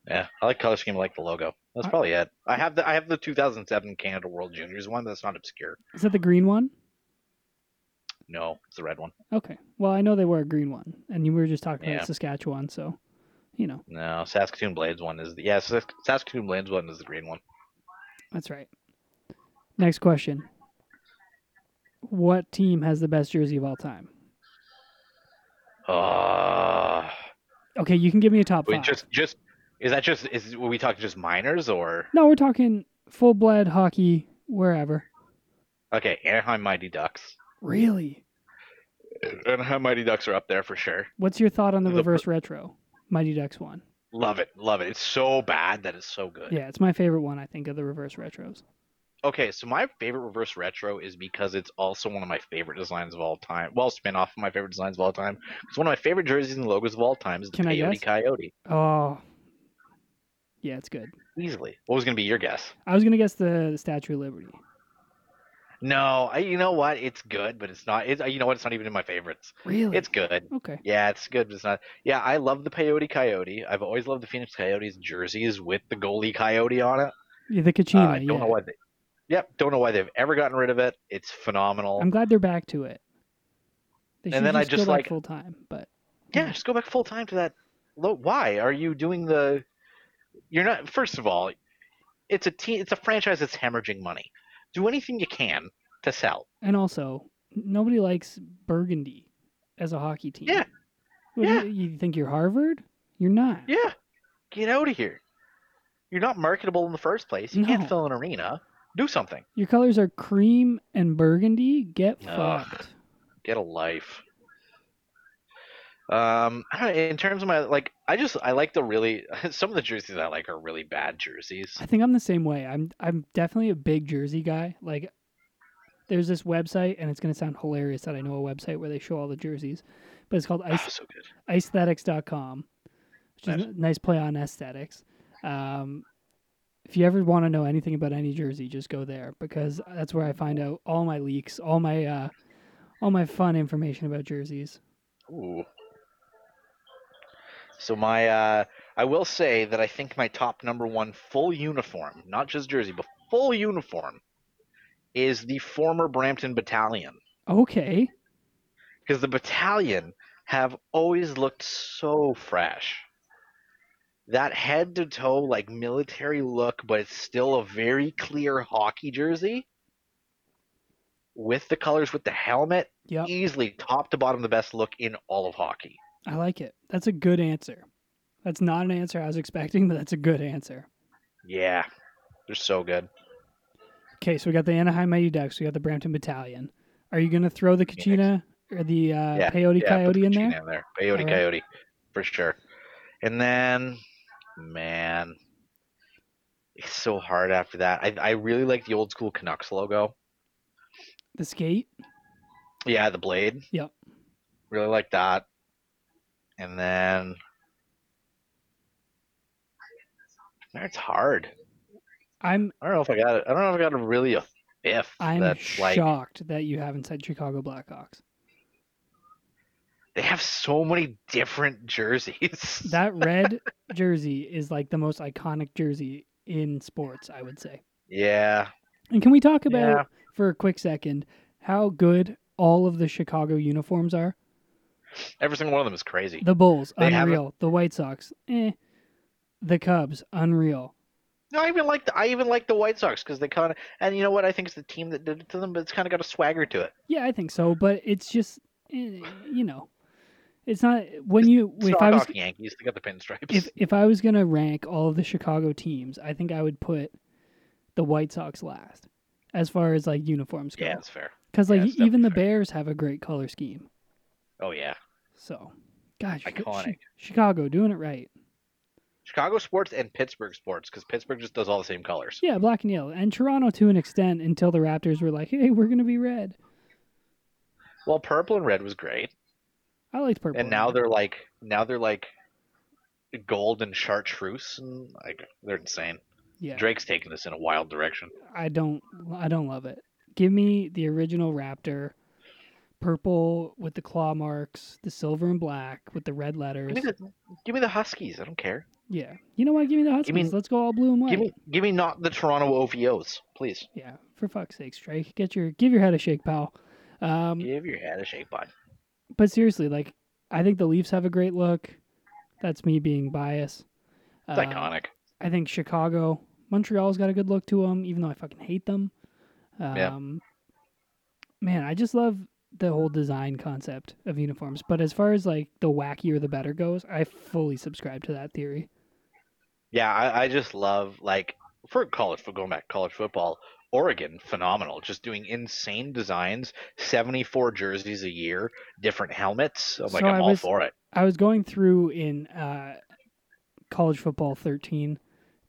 yeah, I like color scheme. I like the logo. That's probably it. I have the I have the 2007 Canada World Juniors one. That's not obscure. Is that the green one? No, it's the red one. Okay. Well, I know they wear a green one, and you were just talking Yeah. about Saskatchewan, so you know No, Saskatoon Blades one is the yeah. Sask- Saskatoon Blades one is the green one. That's right. Next question: What team has the best jersey of all time? Uh, Okay, you can give me a top wait, five. just just is that just is were we talking just minors or No, we're talking full blood hockey wherever. okay? Anaheim Mighty Ducks. Really? Anaheim Mighty Ducks are up there for sure. What's your thought on the The- reverse retro? Mighty Ducks one. Love it, love it. It's so bad that it's so good. Yeah, it's my favorite one. I think of the reverse retros. Okay, so my favorite reverse retro is because it's also one of my favorite designs of all time. Well, spin off of my favorite designs of all time. It's one of my favorite jerseys and logos of all time is the Can I Peyote guess? Coyote. Oh, yeah, it's good. Easily. What was gonna be your guess? I was gonna guess the, the Statue of Liberty. No, I, you know what? It's good, but it's not. It's, you know what? It's not even in my favorites. Really? It's good. okay. Yeah, it's good, but it's not. Yeah, I love the Peyote Coyote. I've always loved the Phoenix Coyotes jerseys with the goalie Coyote on it. Yeah, the Uh, Kachina. I don't yeah. know why they. Yep, don't know why they've ever gotten rid of it. It's phenomenal. I'm glad they're back to it. They And should then I just, just go back like- full time, but Yeah, just go back full time to that. Why are you doing the? You're not. First of all, it's a team. It's a franchise that's hemorrhaging money. Do anything you can to sell. and also nobody likes Burgundy as a hockey team. Yeah. What, Yeah. You, you think you're Harvard? You're not. Yeah, get out of here. You're not marketable in the first place. You No. can't fill an arena. Do something. Your colors are cream and burgundy. Get Ugh. fucked. Get a life. Um, know, [CLEARS THROAT] in terms of my like, I just I like the really [LAUGHS] some of the jerseys I like are really bad jerseys. I think I'm the same way. I'm I'm definitely a big jersey guy. Like there's this website and it's gonna sound hilarious that I know a website where they show all the jerseys. But it's called Oh, ice, so icethetics.com, which is Nice. a nice play on aesthetics. Um, if you ever want to know anything about any jersey, just go there because that's where I find out all my leaks, all my uh, all my fun information about jerseys. Ooh. So my uh I will say that I think my top number one full uniform, not just jersey, but full uniform, is the former Brampton Battalion. Okay, because the battalion have always looked so fresh. That head to toe, like military look, but it's still a very clear hockey jersey with the colors, with the helmet. Yep. Easily top to bottom, the best look in all of hockey. I like it. That's a good answer. That's not an answer I was expecting, but that's a good answer. Yeah, they're so good. Okay, so we got the Anaheim Mighty Ducks. We got the Brampton Battalion. Are you going to throw the Kachina or the uh, Yeah, Peyote yeah, Coyote the in there? in there. Coyote, Alright. coyote, for sure. And then, man, it's so hard after that. I I really like the old school Canucks logo. The skate? Yeah, the blade. Yep. Really like that. And then, it's hard. I'm I don't know if I got it. I don't know if I got a really a fifth. I'm that's like shocked that you haven't said Chicago Blackhawks. they have so many different jerseys. [LAUGHS] That red jersey is like the most iconic jersey in sports, I would say. yeah, And can we talk about Yeah. for a quick second how good all of the Chicago uniforms are? Every single one of them is crazy. The Bulls, They unreal. The White Sox, eh. The Cubs, unreal. No, I even like the I even like the White Sox because they kind of and you know what I think it's the team that did it to them, but it's kind of got a swagger to it. Yeah, I think so, but it's just, eh, you know, it's not when you It's if I was Yankees, they got the pinstripes. if if I was gonna rank all of the Chicago teams, I think I would put the White Sox last as far as like uniforms go. yeah, it's fair. Because like it's even the definitely Bears have a great color scheme. Oh yeah, So, gosh, Chi- Iconic. Chicago doing it right. Chicago sports and Pittsburgh sports because Pittsburgh just does all the same colors. Yeah, black and yellow, and Toronto to an extent until the Raptors were like, "Hey, we're gonna be red." Well, purple and red was great, I liked purple, and now red. they're like now they're like gold and chartreuse, and like they're insane. yeah. Drake's taking this in a wild direction. I don't, I don't love it. Give me the original Raptor, purple with the claw marks, the silver and black with the red letters. Give me the give me the Huskies. I don't care. Yeah, you know what? Give me the Huskies. me- Let's go all blue and white. Give me give me not the Toronto OVOs, please. Yeah, for fuck's sake, Drake, get your give your head a shake, pal. Um, Give your head a shake, bud. but seriously, like I think the Leafs have a great look. That's me being biased. It's Uh, iconic. I think Chicago, Montreal's got a good look to them, even though I fucking hate them. Um, Yeah. Man, I just love the whole design concept of uniforms. But as far as like the wackier the better goes, I fully subscribe to that theory. Yeah, I, I just love like for college football. Going back to college football, Oregon phenomenal, just doing insane designs, seventy four jerseys a year, different helmets. I'm like, So I'm I all was- for it. I was going through in uh, college football 13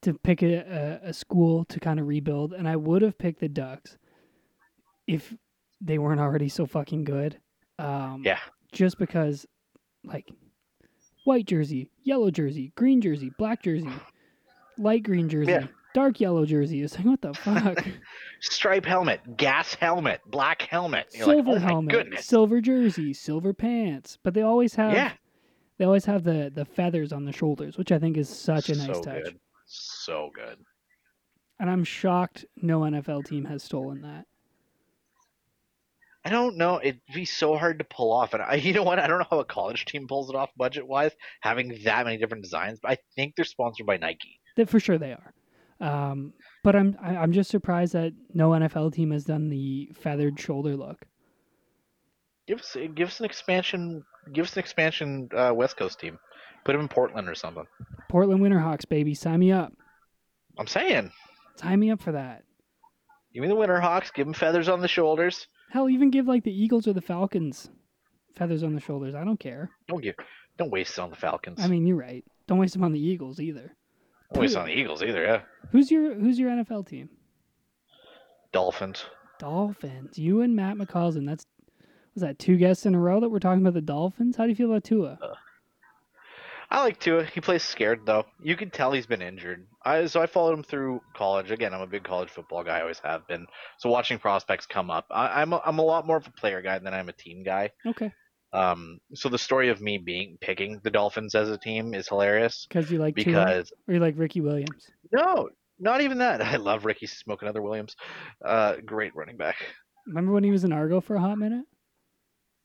to pick a, a school to kind of rebuild, and I would have picked the Ducks if they weren't already so fucking good. Um, Yeah. Just because, like, white jersey, yellow jersey, green jersey, black jersey, light green jersey, Yeah. dark yellow jersey. It's like, what the fuck? [LAUGHS] Stripe helmet, gas helmet, black helmet. You're like, silver oh helmet, silver jersey, silver pants. But they always have Yeah, they always have the the feathers on the shoulders, which I think is such a nice so touch. good, so good. And I'm shocked no NFL team has stolen that. I don't know. It'd be so hard to pull off, and I, [LAUGHS] you know what? I don't know how a college team pulls it off budget wise, having that many different designs. But I think they're sponsored by Nike. That for sure they are. Um, but I'm I'm just surprised that no NFL team has done the feathered shoulder look. Give us, give us an expansion. Give us an expansion uh, West Coast team. Put them in Portland or something. Portland Winterhawks, baby, sign me up. I'm saying, Sign me up for that. give me the Winterhawks. Give them feathers on the shoulders. Hell, even give like the Eagles or the Falcons feathers on the shoulders. I don't care. Don't give, don't waste it on the Falcons. I mean, you're right. Don't waste them on the Eagles either. don't waste it on the Eagles either. Yeah, Who's your Who's your NFL team? Dolphins. Dolphins. You and Matt McCausland. That's was that two guests in a row that we're talking about the Dolphins? How do you feel about Tua? Uh, I like Tua. He plays scared though. You can tell he's been injured. I so I followed him through college. Again, I'm a big college football guy. I always have been. So watching prospects come up, I, I'm a, I'm a lot more of a player guy than I'm a team guy. Okay, Um, so the story of me being picking the Dolphins as a team is hilarious because you like Tua because or you like Ricky Williams. no, not even that. [LAUGHS] I love Ricky Smoke another Williams. Uh, great running back. Remember when he was in Argo for a hot minute?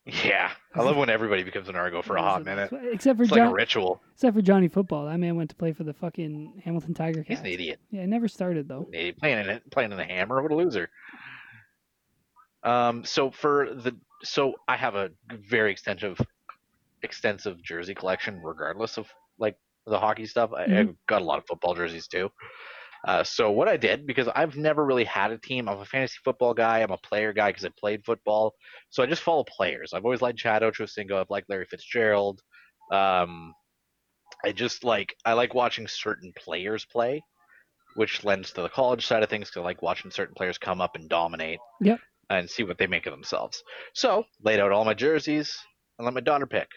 Yeah, I love when everybody becomes an Argo for a hot minute. Except for It's like a ritual. except for Johnny Football. That man went to play for the fucking Hamilton Tiger He's Cats. an idiot. Yeah, it never started though. Idiot. Playing in it, playing in the hammer. What a loser. Um. So for the so I have a very extensive, extensive jersey collection, regardless of like the hockey stuff. I, Mhm. I've got a lot of football jerseys too. Uh, so what I did because I've never really had a team. I'm a fantasy football guy. I'm a player guy because I played football. So I just follow players. I've always liked Chad Ochocinco. I've liked Larry Fitzgerald. Um, I just like I like watching certain players play, which lends to the college side of things. Cause I like watching certain players come up and dominate. Yep. And see what they make of themselves. So laid out all my jerseys and let my daughter pick.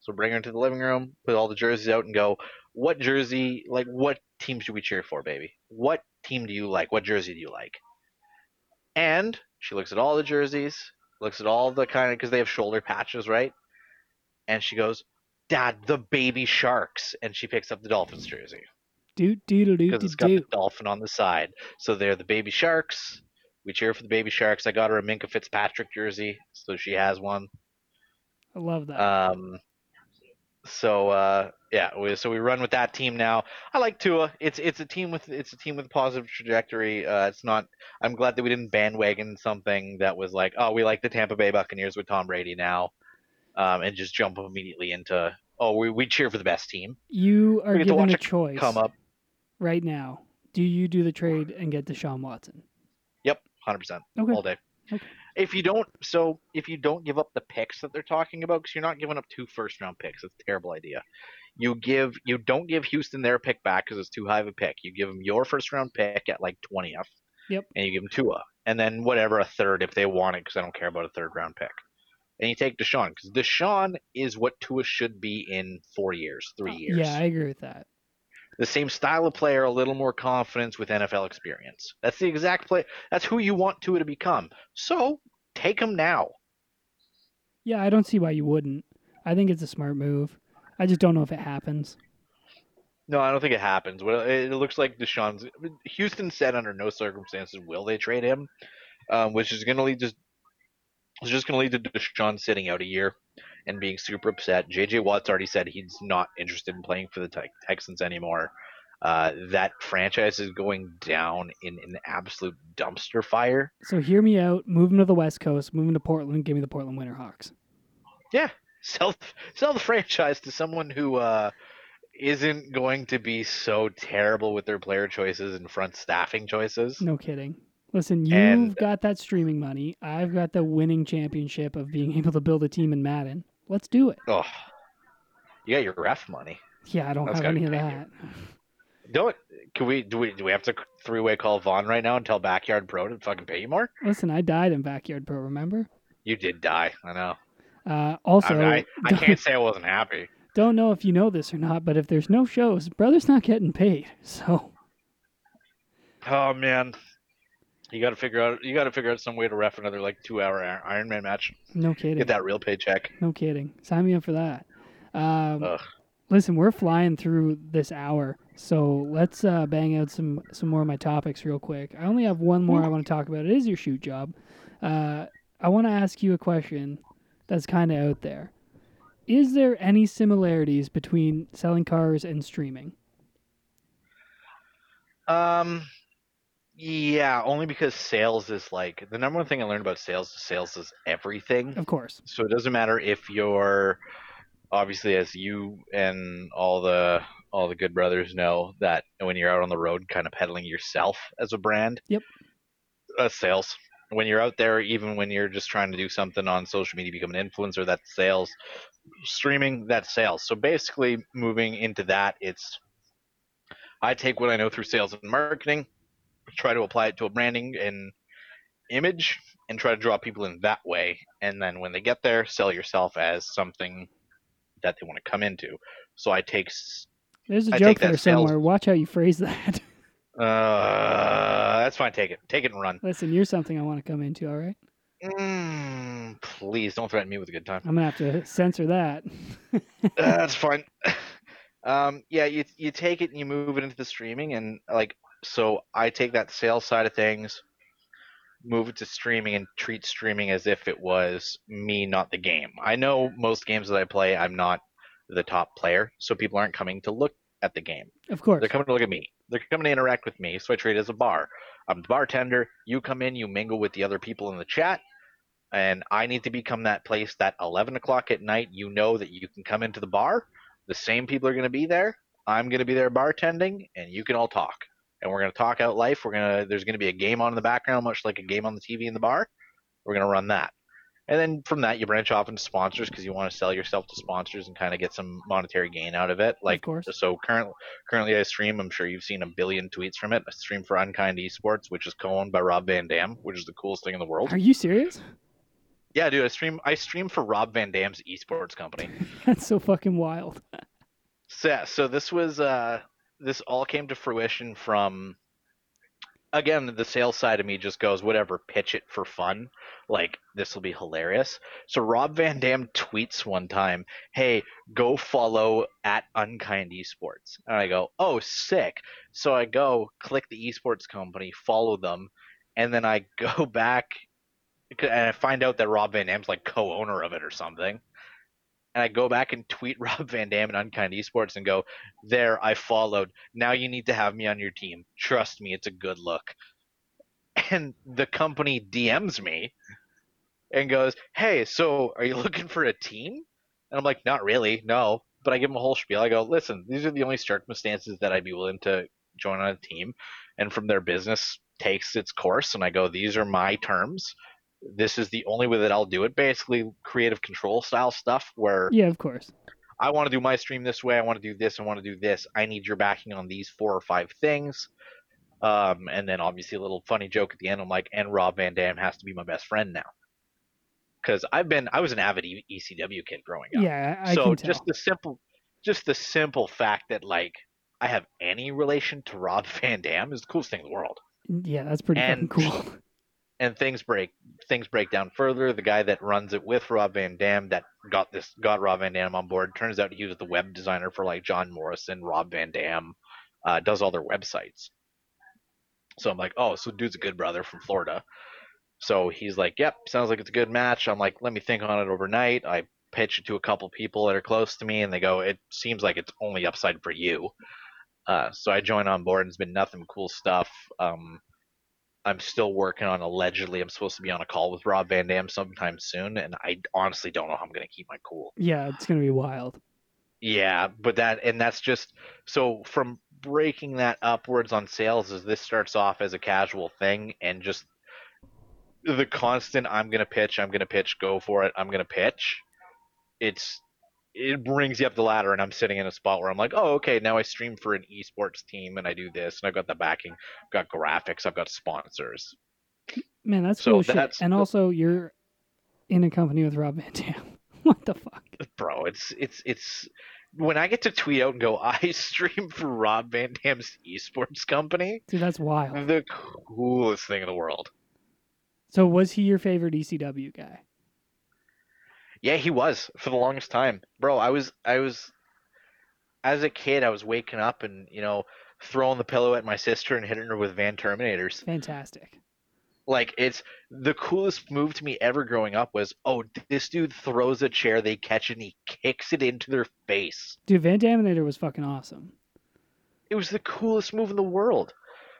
So bring her into the living room, put all the jerseys out, and go. What jersey? Like what team should we cheer for, baby? What team do you like? What jersey do you like? And she looks at all the jerseys, looks at all the kind of because they have shoulder patches, right? And she goes, "Dad, the baby sharks," and she picks up the Dolphins jersey Doot doodle doot because it's got the dolphin on the side. So they're the baby sharks. We cheer for the baby sharks. I got her a Minkah Fitzpatrick jersey, so she has one. I love that. Um, so uh, yeah, we, so we run with that team now. I like Tua. It's it's a team with it's a team with a positive trajectory. Uh, it's not. I'm glad that we didn't bandwagon something that was like, oh, we like the Tampa Bay Buccaneers with Tom Brady now, um, and just jump immediately into oh, we we cheer for the best team. you are given watch a choice Come up, right now. Do you do the trade and get Deshaun Watson? yep, hundred percent Okay. all day. Okay. If you don't, so if you don't give up the picks that they're talking about, because you're not giving up two first round picks, it's a terrible idea. You give, you don't give Houston their pick back because it's too high of a pick. You give them your first round pick at like twentieth. Yep. And you give them Tua, and then whatever a third if they want it, because I don't care about a third round pick. And you take Deshaun because Deshaun is what Tua should be in four years, three years. Uh, Yeah, I agree with that. the same style of player, a little more confidence with NFL experience. That's the exact play. That's who you want Tua to become. So take him now. Yeah, I don't see why you wouldn't. I think it's a smart move. I just don't know if it happens. No, I don't think it happens. Well, it looks like Deshaun's. Houston said under no circumstances will they trade him, um, which is going to lead to. It's just going to lead to Deshaun sitting out a year and being super upset. JJ Watt's already said he's not interested in playing for the Tex- Texans anymore. Uh, that franchise is going down in an absolute dumpster fire. So hear me out. Move him to the West Coast, Move him to Portland. Give me the Portland Winterhawks. Sell sell the franchise to someone who uh, isn't going to be so terrible with their player choices and front staffing choices. No kidding. Listen, you've And- got that streaming money. I've got the winning championship of being [LAUGHS] able to build a team in Madden. Let's do it. Oh, you got your ref money. Yeah, I don't That's have any of that. Don't Can we do we do we have to three way call Vaughn right now and tell Backyard Pro to fucking pay you more? Listen, I died in Backyard Pro, remember? You did die. I know. Uh, also, I, mean, I, I can't [LAUGHS] say I wasn't happy. don't know if you know this or not, but if there's no shows, brother's not getting paid. [LAUGHS] So Oh man, you got to figure out you got to figure out some way to ref another like two hour Iron Man match. no kidding. Get that real paycheck. No kidding. Sign me up for that. Um, Ugh. listen, we're flying through this hour, so let's uh, bang out some some more of my topics real quick. I only have one more I want to talk about. It is your shoot job. Uh, I want to ask you a question that's kind of out there. Is there any similarities between selling cars and streaming? Um, yeah, only because sales is like the number one thing I learned about sales. is Sales is everything. Of course. So it doesn't matter if you're obviously as you and all the all the good brothers know that when you're out on the road, kind of peddling yourself as a brand. Yep. That's sales. When you're out there, even when you're just trying to do something on social media, become an influencer, that's sales. Streaming, that's sales. So basically, moving into that, it's I take what I know through sales and marketing, try to apply it to a branding and image, and try to draw people in that way. And then when they get there, sell yourself as something that they want to come into. So I take, There's a I joke there sales- somewhere. Watch how you phrase [LAUGHS] that. Uh, that's fine. Take it, take it and run. Listen, you're something I want to come into. All right, Mm, please don't threaten me with a good time. I'm gonna have to censor that. [LAUGHS] that's fine. Um, yeah, you you take it and you move it into the streaming, and like so, I take that sales side of things, move it to streaming and treat streaming as if it was me, not the game. I know most games that I play, I'm not the top player, so people aren't coming to look at the game. Of course. They're coming to look at me. They're coming to interact with me, so I treat it as a bar. I'm the bartender. You come in, you mingle with the other people in the chat, and I need to become that place that 11 o'clock at night, you know that you can come into the bar. The same people are going to be there. I'm going to be there bartending, and you can all talk. And we're going to talk out life. We're going to there's going to be a game on in the background, much like a game on the TV in the bar. We're going to run that. And then from that, you branch off into sponsors because you want to sell yourself to sponsors and kind of get some monetary gain out of it. Like, course. so currently, currently I stream. I'm sure you've seen a billion tweets from it. I stream for Unkind Esports, which is co-owned by Rob Van Dam, which is the coolest thing in the world. Are you serious? Yeah, dude, I stream. I stream for Rob Van Dam's esports company. [LAUGHS] That's so fucking wild. So, yeah, so this was uh, this all came to fruition from again the sales side of me just goes whatever pitch it for fun. Like this will be hilarious. So rob van dam tweets one time hey go follow at unkind esports. And i go oh sick. So i go click the esports company follow them and then i [LAUGHS] go back and i find out that rob van dam's like co-owner of it or something and I go back and tweet [LAUGHS] Rob Van Dam and Unkind Esports and go, There, I followed. Now you need to have me on your team. Trust me, it's a good look. [LAUGHS] And the company DMs me and goes, Hey, so are you [LAUGHS] looking for a team? And I'm like, Not really, no. But I give them a whole spiel. I go, Listen, these are the only circumstances that I'd be willing to join on a team. And from their business takes its course. And I go, These are my terms this is the only way that I'll do it. Basically, creative control style stuff where Yeah, of course. I want to do my stream this way. I want to do this. I want to do this. I need your backing on these four or five things. Um, and then obviously a little funny joke at the end. I'm like, and Rob Van Dam has to be my best friend now. Because I've been, I was an avid E- ECW kid growing up. Yeah, I so can tell. just the simple, just the simple fact that like I have any relation to Rob [LAUGHS] Van Dam is the coolest thing in the world. yeah, that's pretty and- cool. [LAUGHS] and things break things break down further. The guy that runs it with Rob Van Dam that got this got Rob Van Dam on board turns out he was the web designer for like John Morrison, Rob Van Dam, uh, does all their websites. So I'm like, oh, so dude's a good brother from Florida. So he's like, yep, sounds like it's a good match. I'm like, let me think on it overnight. I pitch it to a couple people that are close to me, and they go, it seems like it's only upside for you. Uh, so I join on board, and it's been nothing cool stuff. Um, I'm still working on allegedly I'm supposed to be on a call with Rob Van Dam sometime soon, and I honestly don't know how I'm gonna keep my cool. Yeah, it's gonna be wild. Yeah, but that and that's just so from breaking that upwards on sales as this starts off as a casual thing and just the constant I'm gonna pitch, I'm gonna pitch, go for it, I'm gonna pitch. It's it brings you up the ladder and I'm sitting in a spot where I'm like, oh okay, now I stream for an esports team and I do this and I've got the backing, I've got graphics, I've got sponsors. Man, that's So cool shit. that's And also, you're in a company with Rob Van Dam. [LAUGHS] what the fuck? bro it's it's it's when i get to tweet out and go [LAUGHS] i stream for rob van dam's esports company Dude, that's wild. the coolest thing in the world So, was he your favorite ECW guy? Yeah he was for the longest time bro i was i was as a kid i was waking up and you know throwing the pillow at my sister and hitting her with van terminators Fantastic. like it's the coolest move to me ever growing up was oh this dude throws a chair they catch and he kicks it into their face Dude, Van Daminator was fucking awesome. it was the coolest move in the world.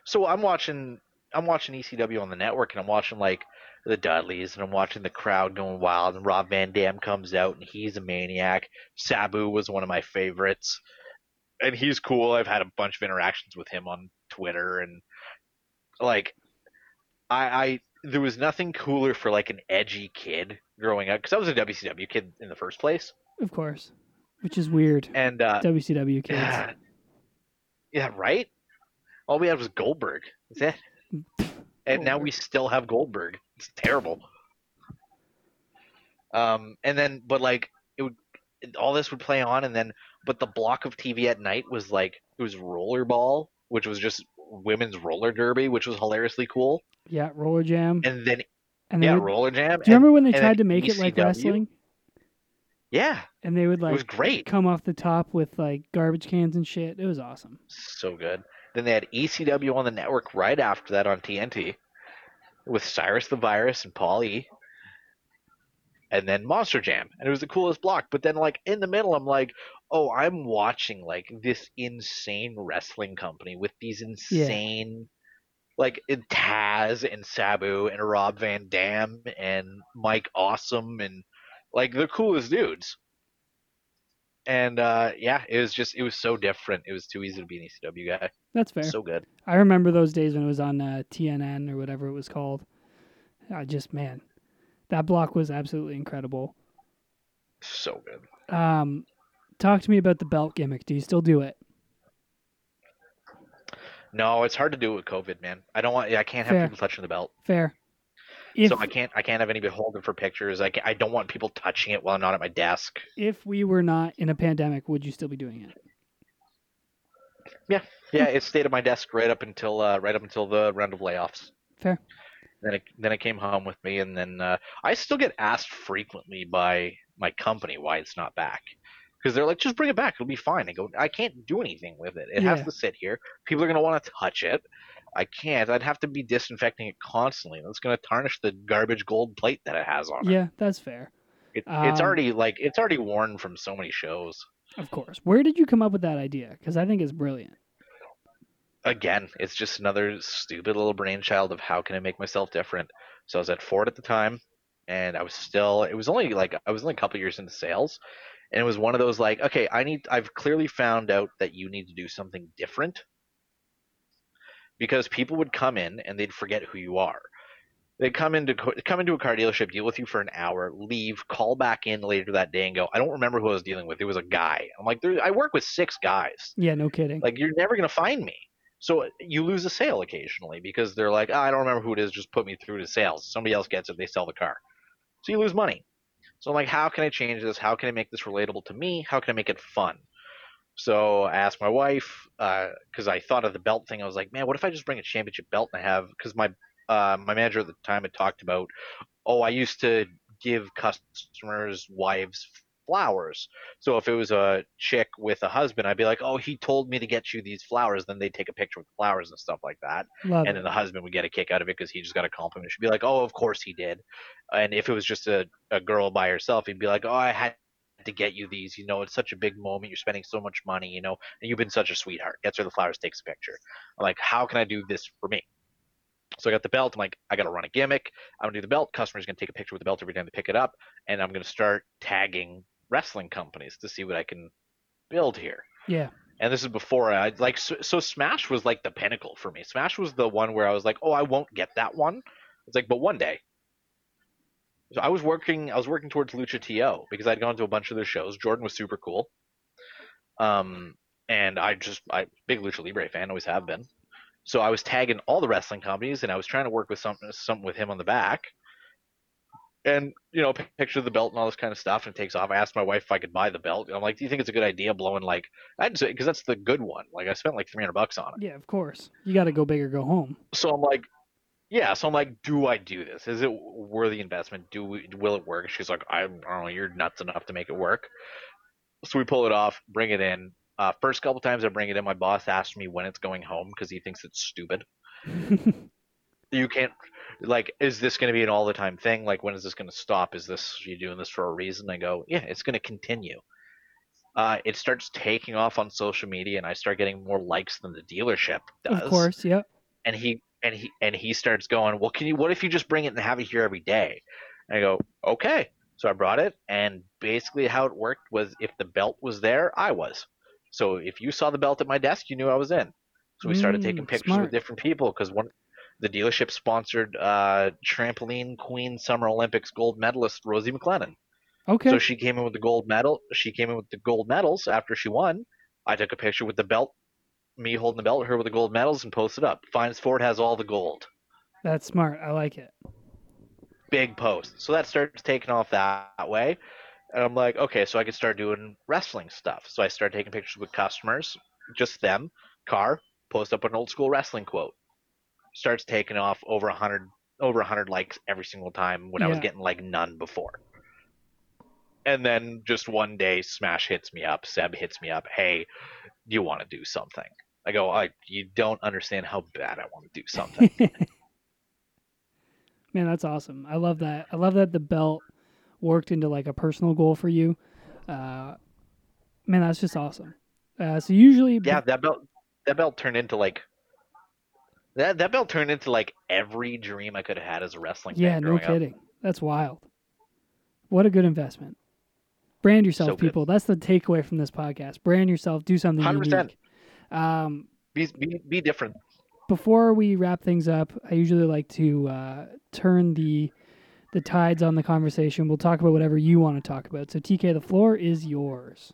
So I'm watching I'm watching ECW on the network and I'm watching like the Dudleys and I'm watching the crowd going wild and Rob Van Dam comes out and he's a maniac. Sabu was one of my favorites. And he's cool. I've had a bunch of interactions with him on Twitter and like I I there was nothing cooler for like an edgy kid growing up because I was a WCW kid in the first place. Of course. Which is weird. And uh WCW kids. yeah. Yeah, right? All we had was Goldberg. That's it. And now we still have Goldberg. It's terrible. Um, and then, but like, it would, all this would play on, and then, but the block of TV at night was like, it was Rollerball, which was just women's roller derby, which was hilariously cool. Yeah, Roller Jam. And then, And yeah, would- Roller Jam. do you and- remember when they tried to make it like wrestling? Yeah, And they would like it was great. come off the top with like garbage cans and shit. It was awesome. So good. Then they had ECW on the network right after that on TNT. with Cyrus the Virus and Paul E. And then Monster Jam, and it was the coolest block. But then, like in the middle, I'm like, oh, I'm watching like this insane wrestling company with these insane, like Taz and Sabu and Rob Van Dam and Mike Awesome and like the coolest dudes. And uh, yeah, it was just it was so different. It was too easy to be an ECW guy. That's fair. So good. I remember those days when it was on uh, TNN or whatever it was called. I just man, that block was absolutely incredible. So good. Um, talk to me about the belt gimmick. Do you still do it? No, it's hard to do with COVID, man. I don't want. I can't have Fair. people touching the belt, Fair. If so I can't. I can't have anybody holding for pictures. I, can, I don't want people touching it while I'm not at my desk. if we were not in a pandemic, would you still be doing it? Yeah, yeah, it stayed at my desk right up until uh, right up until the round of layoffs. Fair. Then it then it came home with me, and then uh, I still get asked frequently by my company why it's not back. Because they're like, just bring it back, it'll be fine. I go, I can't do anything with it. It Yeah. has to sit here. People are gonna want to touch it. I can't. I'd have to be disinfecting it constantly. That's gonna tarnish the garbage gold plate that it has on it. Yeah, that's fair. It, it's Um, already like it's already worn from so many shows. Of course. Where did you come up with that idea? Because I think it's brilliant. Again, it's just another stupid little brainchild of how can I make myself different. So I was at Ford at the time, and I was still. It was only like I was only a couple years into sales, and it was one of those like, okay, I need. I've clearly found out that you need to do something different, because people would come in and they'd forget who you are. They'd come into come into a car dealership, deal with you for an hour, leave, call back in later that day, and go, I don't remember who I was dealing with. It was a guy. I'm like, there, I work with six guys. Yeah, no kidding. Like you're never gonna find me. So you lose a sale occasionally because they're like, "Ah, I don't remember who it is. Just put me through to sales. Somebody else gets it. They sell the car. So you lose money. So I'm like, how can I change this? How can I make this relatable to me? How can I make it fun? So I asked my wife because I thought of the belt thing. I was like, man, what if I just bring a championship belt and I have because my uh, my manager at the time had talked about, oh, I used to give customers' wives flowers. So if it was a chick with a husband, I'd be like, "Oh, he told me to get you these flowers." Then they'd take a picture with the flowers and stuff like that, Love and then the husband would get a kick out of it because he just got a compliment. She'd be like, "Oh, of course he did." And if it was just a, a girl by herself, he'd be like, "Oh, I had to get you these. You know, it's such a big moment. You're spending so much money. You know, and you've been such a sweetheart." Gets her the flowers, takes a picture. I'm like, "How can I do this for me?" So I got the belt. I'm like, I got to run a gimmick. I'm gonna do the belt. Customer's gonna take a picture with the belt every time they pick it up, and I'm gonna start tagging wrestling companies to see what I can build here. Yeah. And this is before I like so, so Smash was like the pinnacle for me. Smash was the one where I was like, oh, I won't get that one. It's like, but one day. So I was working. I was working towards Lucha To because I'd gone to a bunch of their shows. Jordan was super cool. Um, and I just I big Lucha Libre fan, always have been. So I was tagging all the wrestling companies, and I was trying to work with something something with him on the back. And you know, picture the belt and all this kind of stuff, and it takes off. I asked my wife if I could buy the belt. And I'm like, "Do you think it's a good idea blowing like I'd say because that's the good one. Like I spent like 300 bucks on it. Yeah, of course. You got to go big or go home. So I'm like, yeah. So I'm like, do I do this? Is it worthy investment? Do we, will it work? She's like, I don't know. You're nuts enough to make it work. So we pull it off, bring it in. Uh, first couple times I bring it in, my boss asked me when it's going home because he thinks it's stupid. [LAUGHS] You can't like, is this going to be an all the time thing? Like, when is this going to stop? Is this you doing this for a reason? I go, yeah, it's going to continue. Uh, it starts taking off on social media, and I start getting more likes than the dealership does of course. Yep. and he and he and he starts going, well, can you? What if you just bring it and have it here every day? And I go, okay. So I brought it, and basically how it worked was if the belt was there, I was. So if you saw the belt at my desk, you knew I was in. So we started Mm, taking pictures smart. with different people because one, the dealership sponsored uh, trampoline queen Summer Olympics gold medalist Rosie MacLennan. Okay. So she came in with the gold medal. She came in with the gold medals after she won. I took a picture with the belt, me holding the belt, her with the gold medals, and posted up. Finds Ford has all the gold. That's smart. I like it. Big post. So that starts taking off that, way. And I'm like, okay, so I can start doing wrestling stuff. So I start taking pictures with customers, just them, car, post up an old school wrestling quote. Starts taking off over a hundred over a hundred likes every single time when I was getting like none before. And then just one day Smash hits me up, Seb hits me up, hey, you want to do something? I go, I you don't understand how bad I want to do something. [LAUGHS] Man, that's awesome. I love that. I love that the belt worked into like a personal goal for you. Uh, man, that's just awesome. Uh, so usually, Yeah, that belt that belt turned into like that that belt turned into like every dream I could have had as a wrestling yeah, no growing up. kidding. That's wild. What a good investment. Brand yourself, So people. That's the takeaway from this podcast. Brand yourself. Do something 100%. unique. Um, Be, be be different. before we wrap things up, I usually like to uh, turn the the tides on the conversation. We'll talk about whatever you want to talk about. So, TK, the floor is yours.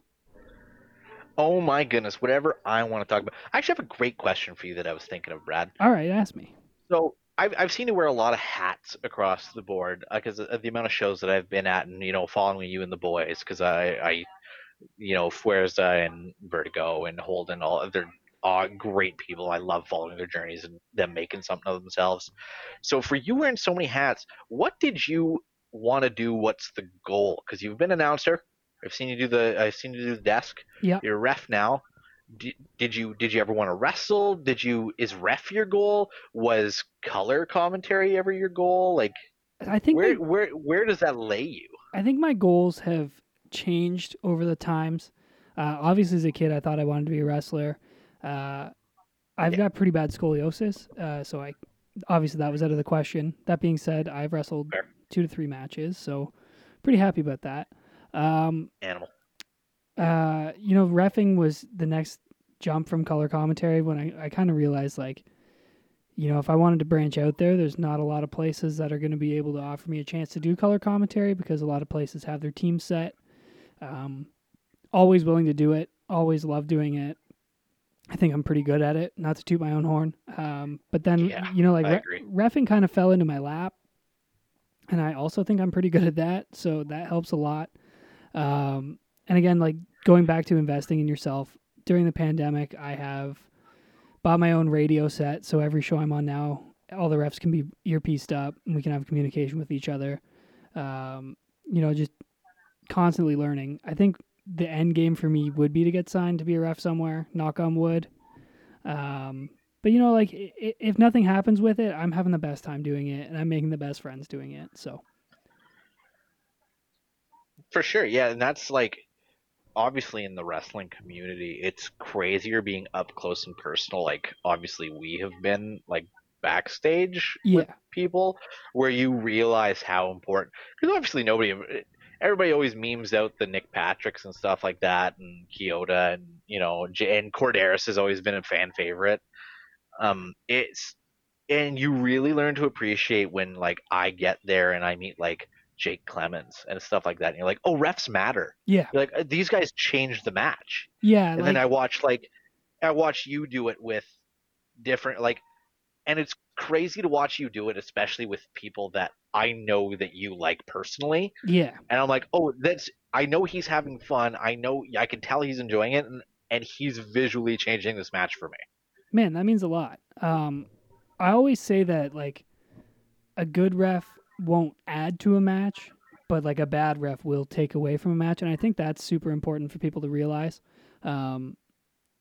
Oh my goodness, whatever I want to talk about. I actually have a great question for you that I was thinking of, Brad. All right, ask me. So I've I've seen you wear a lot of hats across the board because of the amount of shows that I've been at, and you know, following you and the boys, because I I, you know, Fuerza and Vertigo and Holden, all they're all great people. I love following their journeys and them making something of themselves. So for you wearing so many hats, what did you want to do? What's the goal? Because you've been announcer. I've seen you do the I've seen you do the desk. Yeah. You're ref now. Did, did you did you ever want to wrestle? Did you is ref your goal? Was color commentary ever your goal? Like I think where my, where where does that lay you? I think my goals have changed over the times. Uh, obviously, as a kid, I thought I wanted to be a wrestler. Uh, I've Yeah. got pretty bad scoliosis, uh, so I obviously that was out of the question. That being said, I've wrestled Fair. two to three matches, so pretty happy about that. Um, Animal. uh, you know, refing was the next jump from color commentary when I, I kind of realized like, you know, if I wanted to branch out there, there's not a lot of places that are going to be able to offer me a chance to do color commentary because a lot of places have their team set. Um, always willing to do it. Always love doing it. I think I'm pretty good at it. Not to toot my own horn, um, but then Yeah, you know, like re- refing kind of fell into my lap, and I also think I'm pretty good at that. So that helps a lot. Um, and again, like going back to investing in yourself during the pandemic, I have bought my own radio set. So every show I'm on now, all the refs can be earpieced up and we can have communication with each other. Um, you know, just constantly learning. I think the end game for me would be to get signed to be a ref somewhere, knock on wood. Um, but you know, like if nothing happens with it, I'm having the best time doing it and I'm making the best friends doing it. So For sure, yeah, and that's like obviously in the wrestling community, it's crazier being up close and personal. Like obviously we have been like backstage with people where you realize how important because obviously nobody everybody always memes out the Nick Patricks and stuff like that and Kyoto and you know and Corderis has always been a fan favorite. Um it's and you really learn to appreciate when like I get there and I meet like Jake Clemens and stuff like that and you're like oh refs matter. Yeah, you're like "Uh, these guys changed the match. Yeah. and like, then I watch like I watch you do it with different like and it's crazy to watch you do it especially with people that I know that you like personally yeah, and I'm like oh that's I know he's having fun I know I can tell he's enjoying it and and he's visually changing this match for me Man, that means a lot. Um, I always say that like a good ref won't add to a match, but like a bad ref will take away from a match, and I think that's super important for people to realize. Um,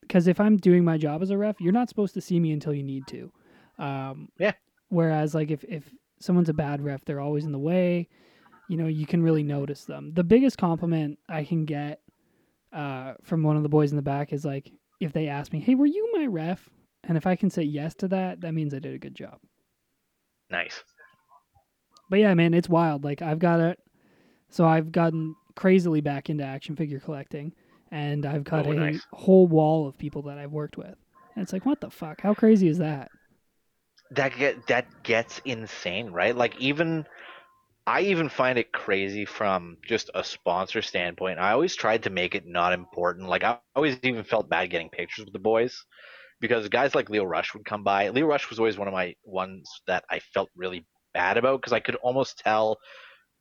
because if I'm doing my job as a ref, you're not supposed to see me until you need to. Um, Yeah. Whereas like if if someone's a bad ref, they're always in the way. You know, you can really notice them. The biggest compliment I can get uh, from one of the boys in the back is like if they ask me, "Hey, were you my ref?" and if I can say yes to that, that means I did a good job. nice But yeah, man, it's wild. Like I've got it. So I've gotten crazily back into action figure collecting, and I've got Oh, a nice. whole wall of people that I've worked with. And it's like, what the fuck? How crazy is that? That get that gets insane right like even I even find it crazy from just a sponsor standpoint. I always tried to make it not important. Like I always even felt bad getting pictures with the boys because guys like Lio Rush would come by. Lio Rush was always one of my ones that I felt really bad about because I could almost tell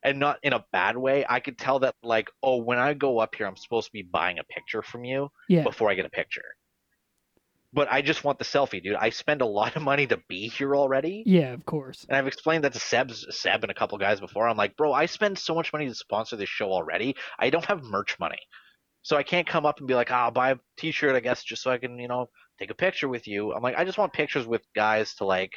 and not in a bad way. I could tell that like, oh, when I go up here I'm supposed to be buying a picture from you Yeah, before I get a picture. But I just want the selfie, dude. I spend a lot of money to be here already. yeah, of course. And I've explained that to Seb's, Seb and a couple guys before. I'm like, bro, I spend so much money to sponsor this show already. I don't have merch money. So I can't come up and be like, oh, I'll buy a t shirt, I guess, just so I can, you know, take a picture with you. I'm like, I just want pictures with guys to like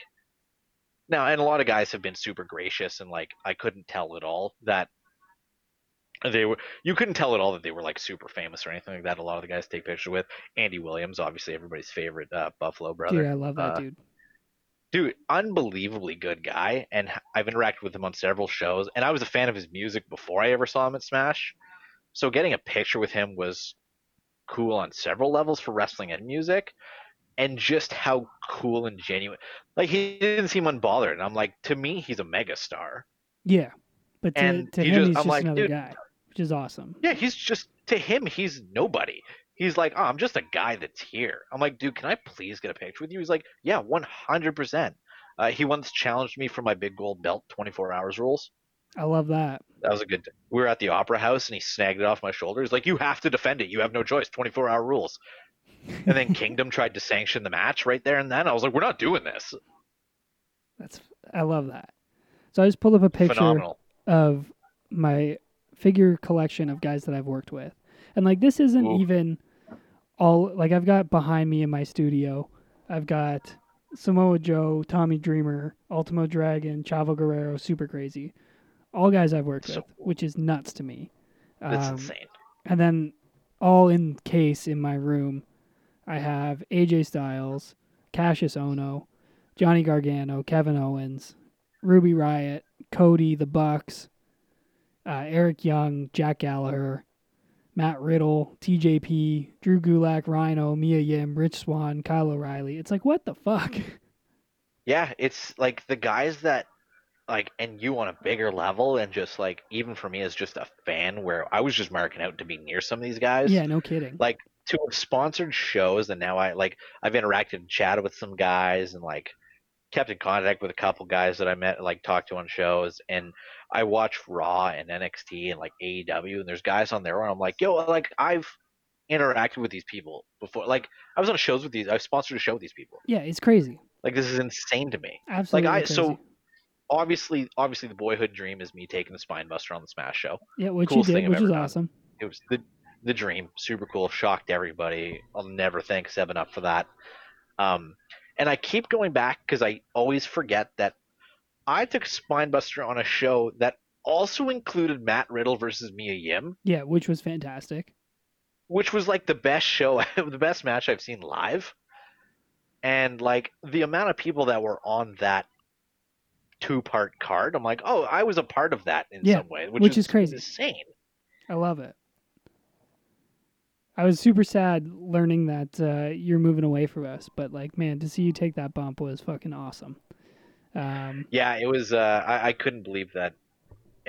Now, and a lot of guys have been super gracious, and like I couldn't tell at all that they were. You couldn't tell at all that they were like super famous or anything like that. A lot of the guys take pictures with Andy Williams, obviously everybody's favorite uh, Buffalo brother. Dude, I love that Uh, dude. dude unbelievably good guy and I've interacted with him on several shows and i was a fan of his music before i ever saw him at smash so getting a picture with him was cool on several levels for wrestling and music and just how cool and genuine like he didn't seem unbothered and i'm like to me he's a megastar Yeah, but to, and to him, just- he's I'm just like, another dude- guy, which is awesome. yeah he's just to him he's nobody he's like oh i'm just a guy that's here i'm like dude can i please get a picture with you he's like yeah 100% uh, he once challenged me for my big gold belt 24 hours rules I love that. That was a good. We were at the opera house and he snagged it off my shoulder. He's like, "You have to defend it. You have no choice. 24 hour rules." And then [LAUGHS] Kingdom tried to sanction the match right there and then. I was like, "We're not doing this." That's I love that. So I just pulled up a picture Phenomenal. of my figure collection of guys that I've worked with. And like this isn't Ooh. even all like I've got behind me in my studio. I've got Samoa Joe, Tommy Dreamer, Ultimo Dragon, Chavo Guerrero, Super Crazy. All guys I've worked with, which is nuts to me. That's Um, insane. And then all in case in my room, I have AJ Styles, Kassius Ohno, Johnny Gargano, Kevin Owens, Ruby Riott, Cody, the Bucks, uh, Eric Young, Jack Gallagher, Matt Riddle, TJP, Drew Gulak, Rhino, Mia Yim, Rich Swann, Kyle O'Reilly. It's like what the fuck? Yeah, it's like the guys that like, and you on a bigger level, and just like even for me as just a fan, where I was just marking out to be near some of these guys. yeah, no kidding. like to have sponsored shows and now I like I've interacted and chatted with some guys and like kept in contact with a couple guys that I met like talked to on shows and I watch Raw and NXT and like AEW and there's guys on there and I'm like, yo, like I've interacted with these people before. Like I was on shows with these I've sponsored a show with these people. Yeah, it's crazy. Like this is insane to me. Absolutely Like I- crazy. so- Obviously obviously the boyhood dream is me taking the spine buster on the Smash show. yeah, which you did, which is done. awesome. it was the the dream, super cool, shocked everybody. I'll never thank Seven Up for that. Um, and I keep going back because I always forget that I took Spinebuster on a show that also included Matt Riddle versus Mia Yim, Yeah, which was fantastic. which was like the best show, [LAUGHS] the best match I've seen live. And like the amount of people that were on that two part card, I'm like, oh, I was a part of that in Yeah, some way, which, which is crazy. insane. I love it. I was super sad learning that uh, you're moving away from us, but like, man, to see you take that bump was fucking awesome. Um, Yeah, it was. Uh, I, I couldn't believe that.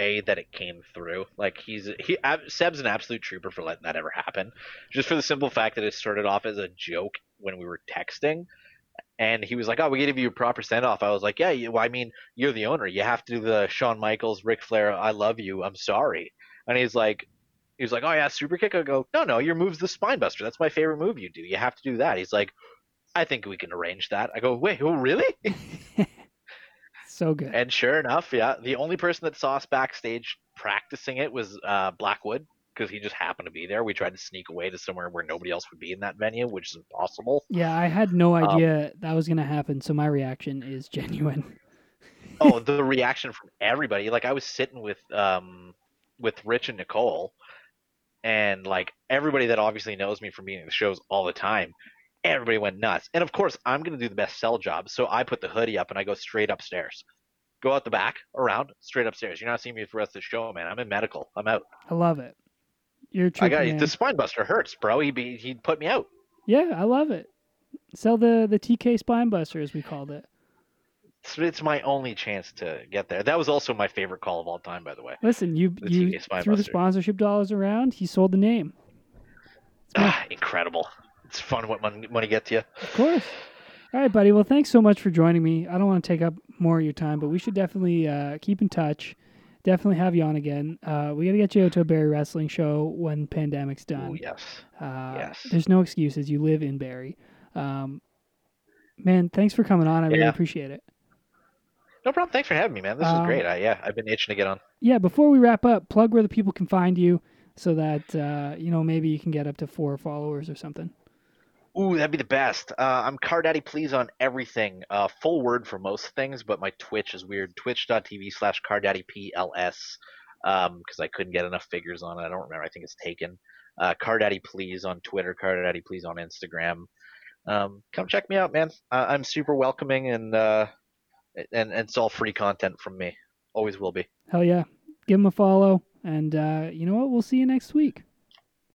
A that it came through. Like he's he Ab- Seb's an absolute trooper for letting that ever happen. Just for the simple fact that it started off as a joke when we were texting, and he was like, "Oh, we gave you a proper send off." I was like, "Yeah, you, well, I mean, you're the owner. You have to do the Shawn Michaels, Ric Flair. I love you. I'm sorry." And he's like, he was like, "Oh yeah, super kick." I go, "No, no, your move's the spine buster. That's my favorite move you do. You have to do that." He's like, "I think we can arrange that." I go, "Wait, oh really?" [LAUGHS] so good. And sure enough, yeah, the only person that saw us backstage practicing it was uh, Blackwood because he just happened to be there. We tried to sneak away to somewhere where nobody else would be in that venue, which is impossible. yeah, I had no Um, idea that was gonna happen, so my reaction is genuine. oh, [LAUGHS] the reaction from everybody! Like I was sitting with um with Rich and Nicole, and like everybody that obviously knows me from being at the shows all the time. Everybody went nuts, and of course, I'm gonna do the best sell job. So I put the hoodie up and I go straight upstairs, go out the back, around, straight upstairs. You're not seeing me for the rest of the show, man. I'm in medical. I'm out. I love it. You're true I got man. the spine buster hurts, bro. He be he'd put me out. Yeah, I love it. Sell the the TK spine buster as we called it. It's, it's my only chance to get there. That was also my favorite call of all time, by the way. Listen, you The you threw the sponsorship dollars around. He sold the name, Ah, incredible. It's fun what money, money gets you. of course. All right, buddy. Well, thanks so much for joining me. I don't want to take up more of your time, but we should definitely uh, keep in touch. Definitely have you on again. Uh, we got to get you to a Barrie wrestling show when pandemic's done. Oh yes. Uh, Yes. There's no excuses. You live in Barrie. Um, man, thanks for coming on. I really appreciate it. No problem. Thanks for having me, man. This Um, is great. I, yeah, I've been itching to get on. Yeah, before we wrap up, plug where the people can find you so that, uh, you know, maybe you can get up to four followers or something. Ooh, that'd be the best. Uh, I'm Car Daddy Please on everything. Uh, full word for most things, but my Twitch is weird. Twitch.tv slash Car Daddy PLS. Um, because I couldn't get enough figures on it. I don't remember. I think it's taken. Uh, Car Daddy Please on Twitter. Car Daddy Please on Instagram. Um, come check me out, man. Uh, I'm super welcoming and uh, and and it's all free content from me. Always will be. Hell yeah. Give him a follow. And uh, you know what? We'll see you next week.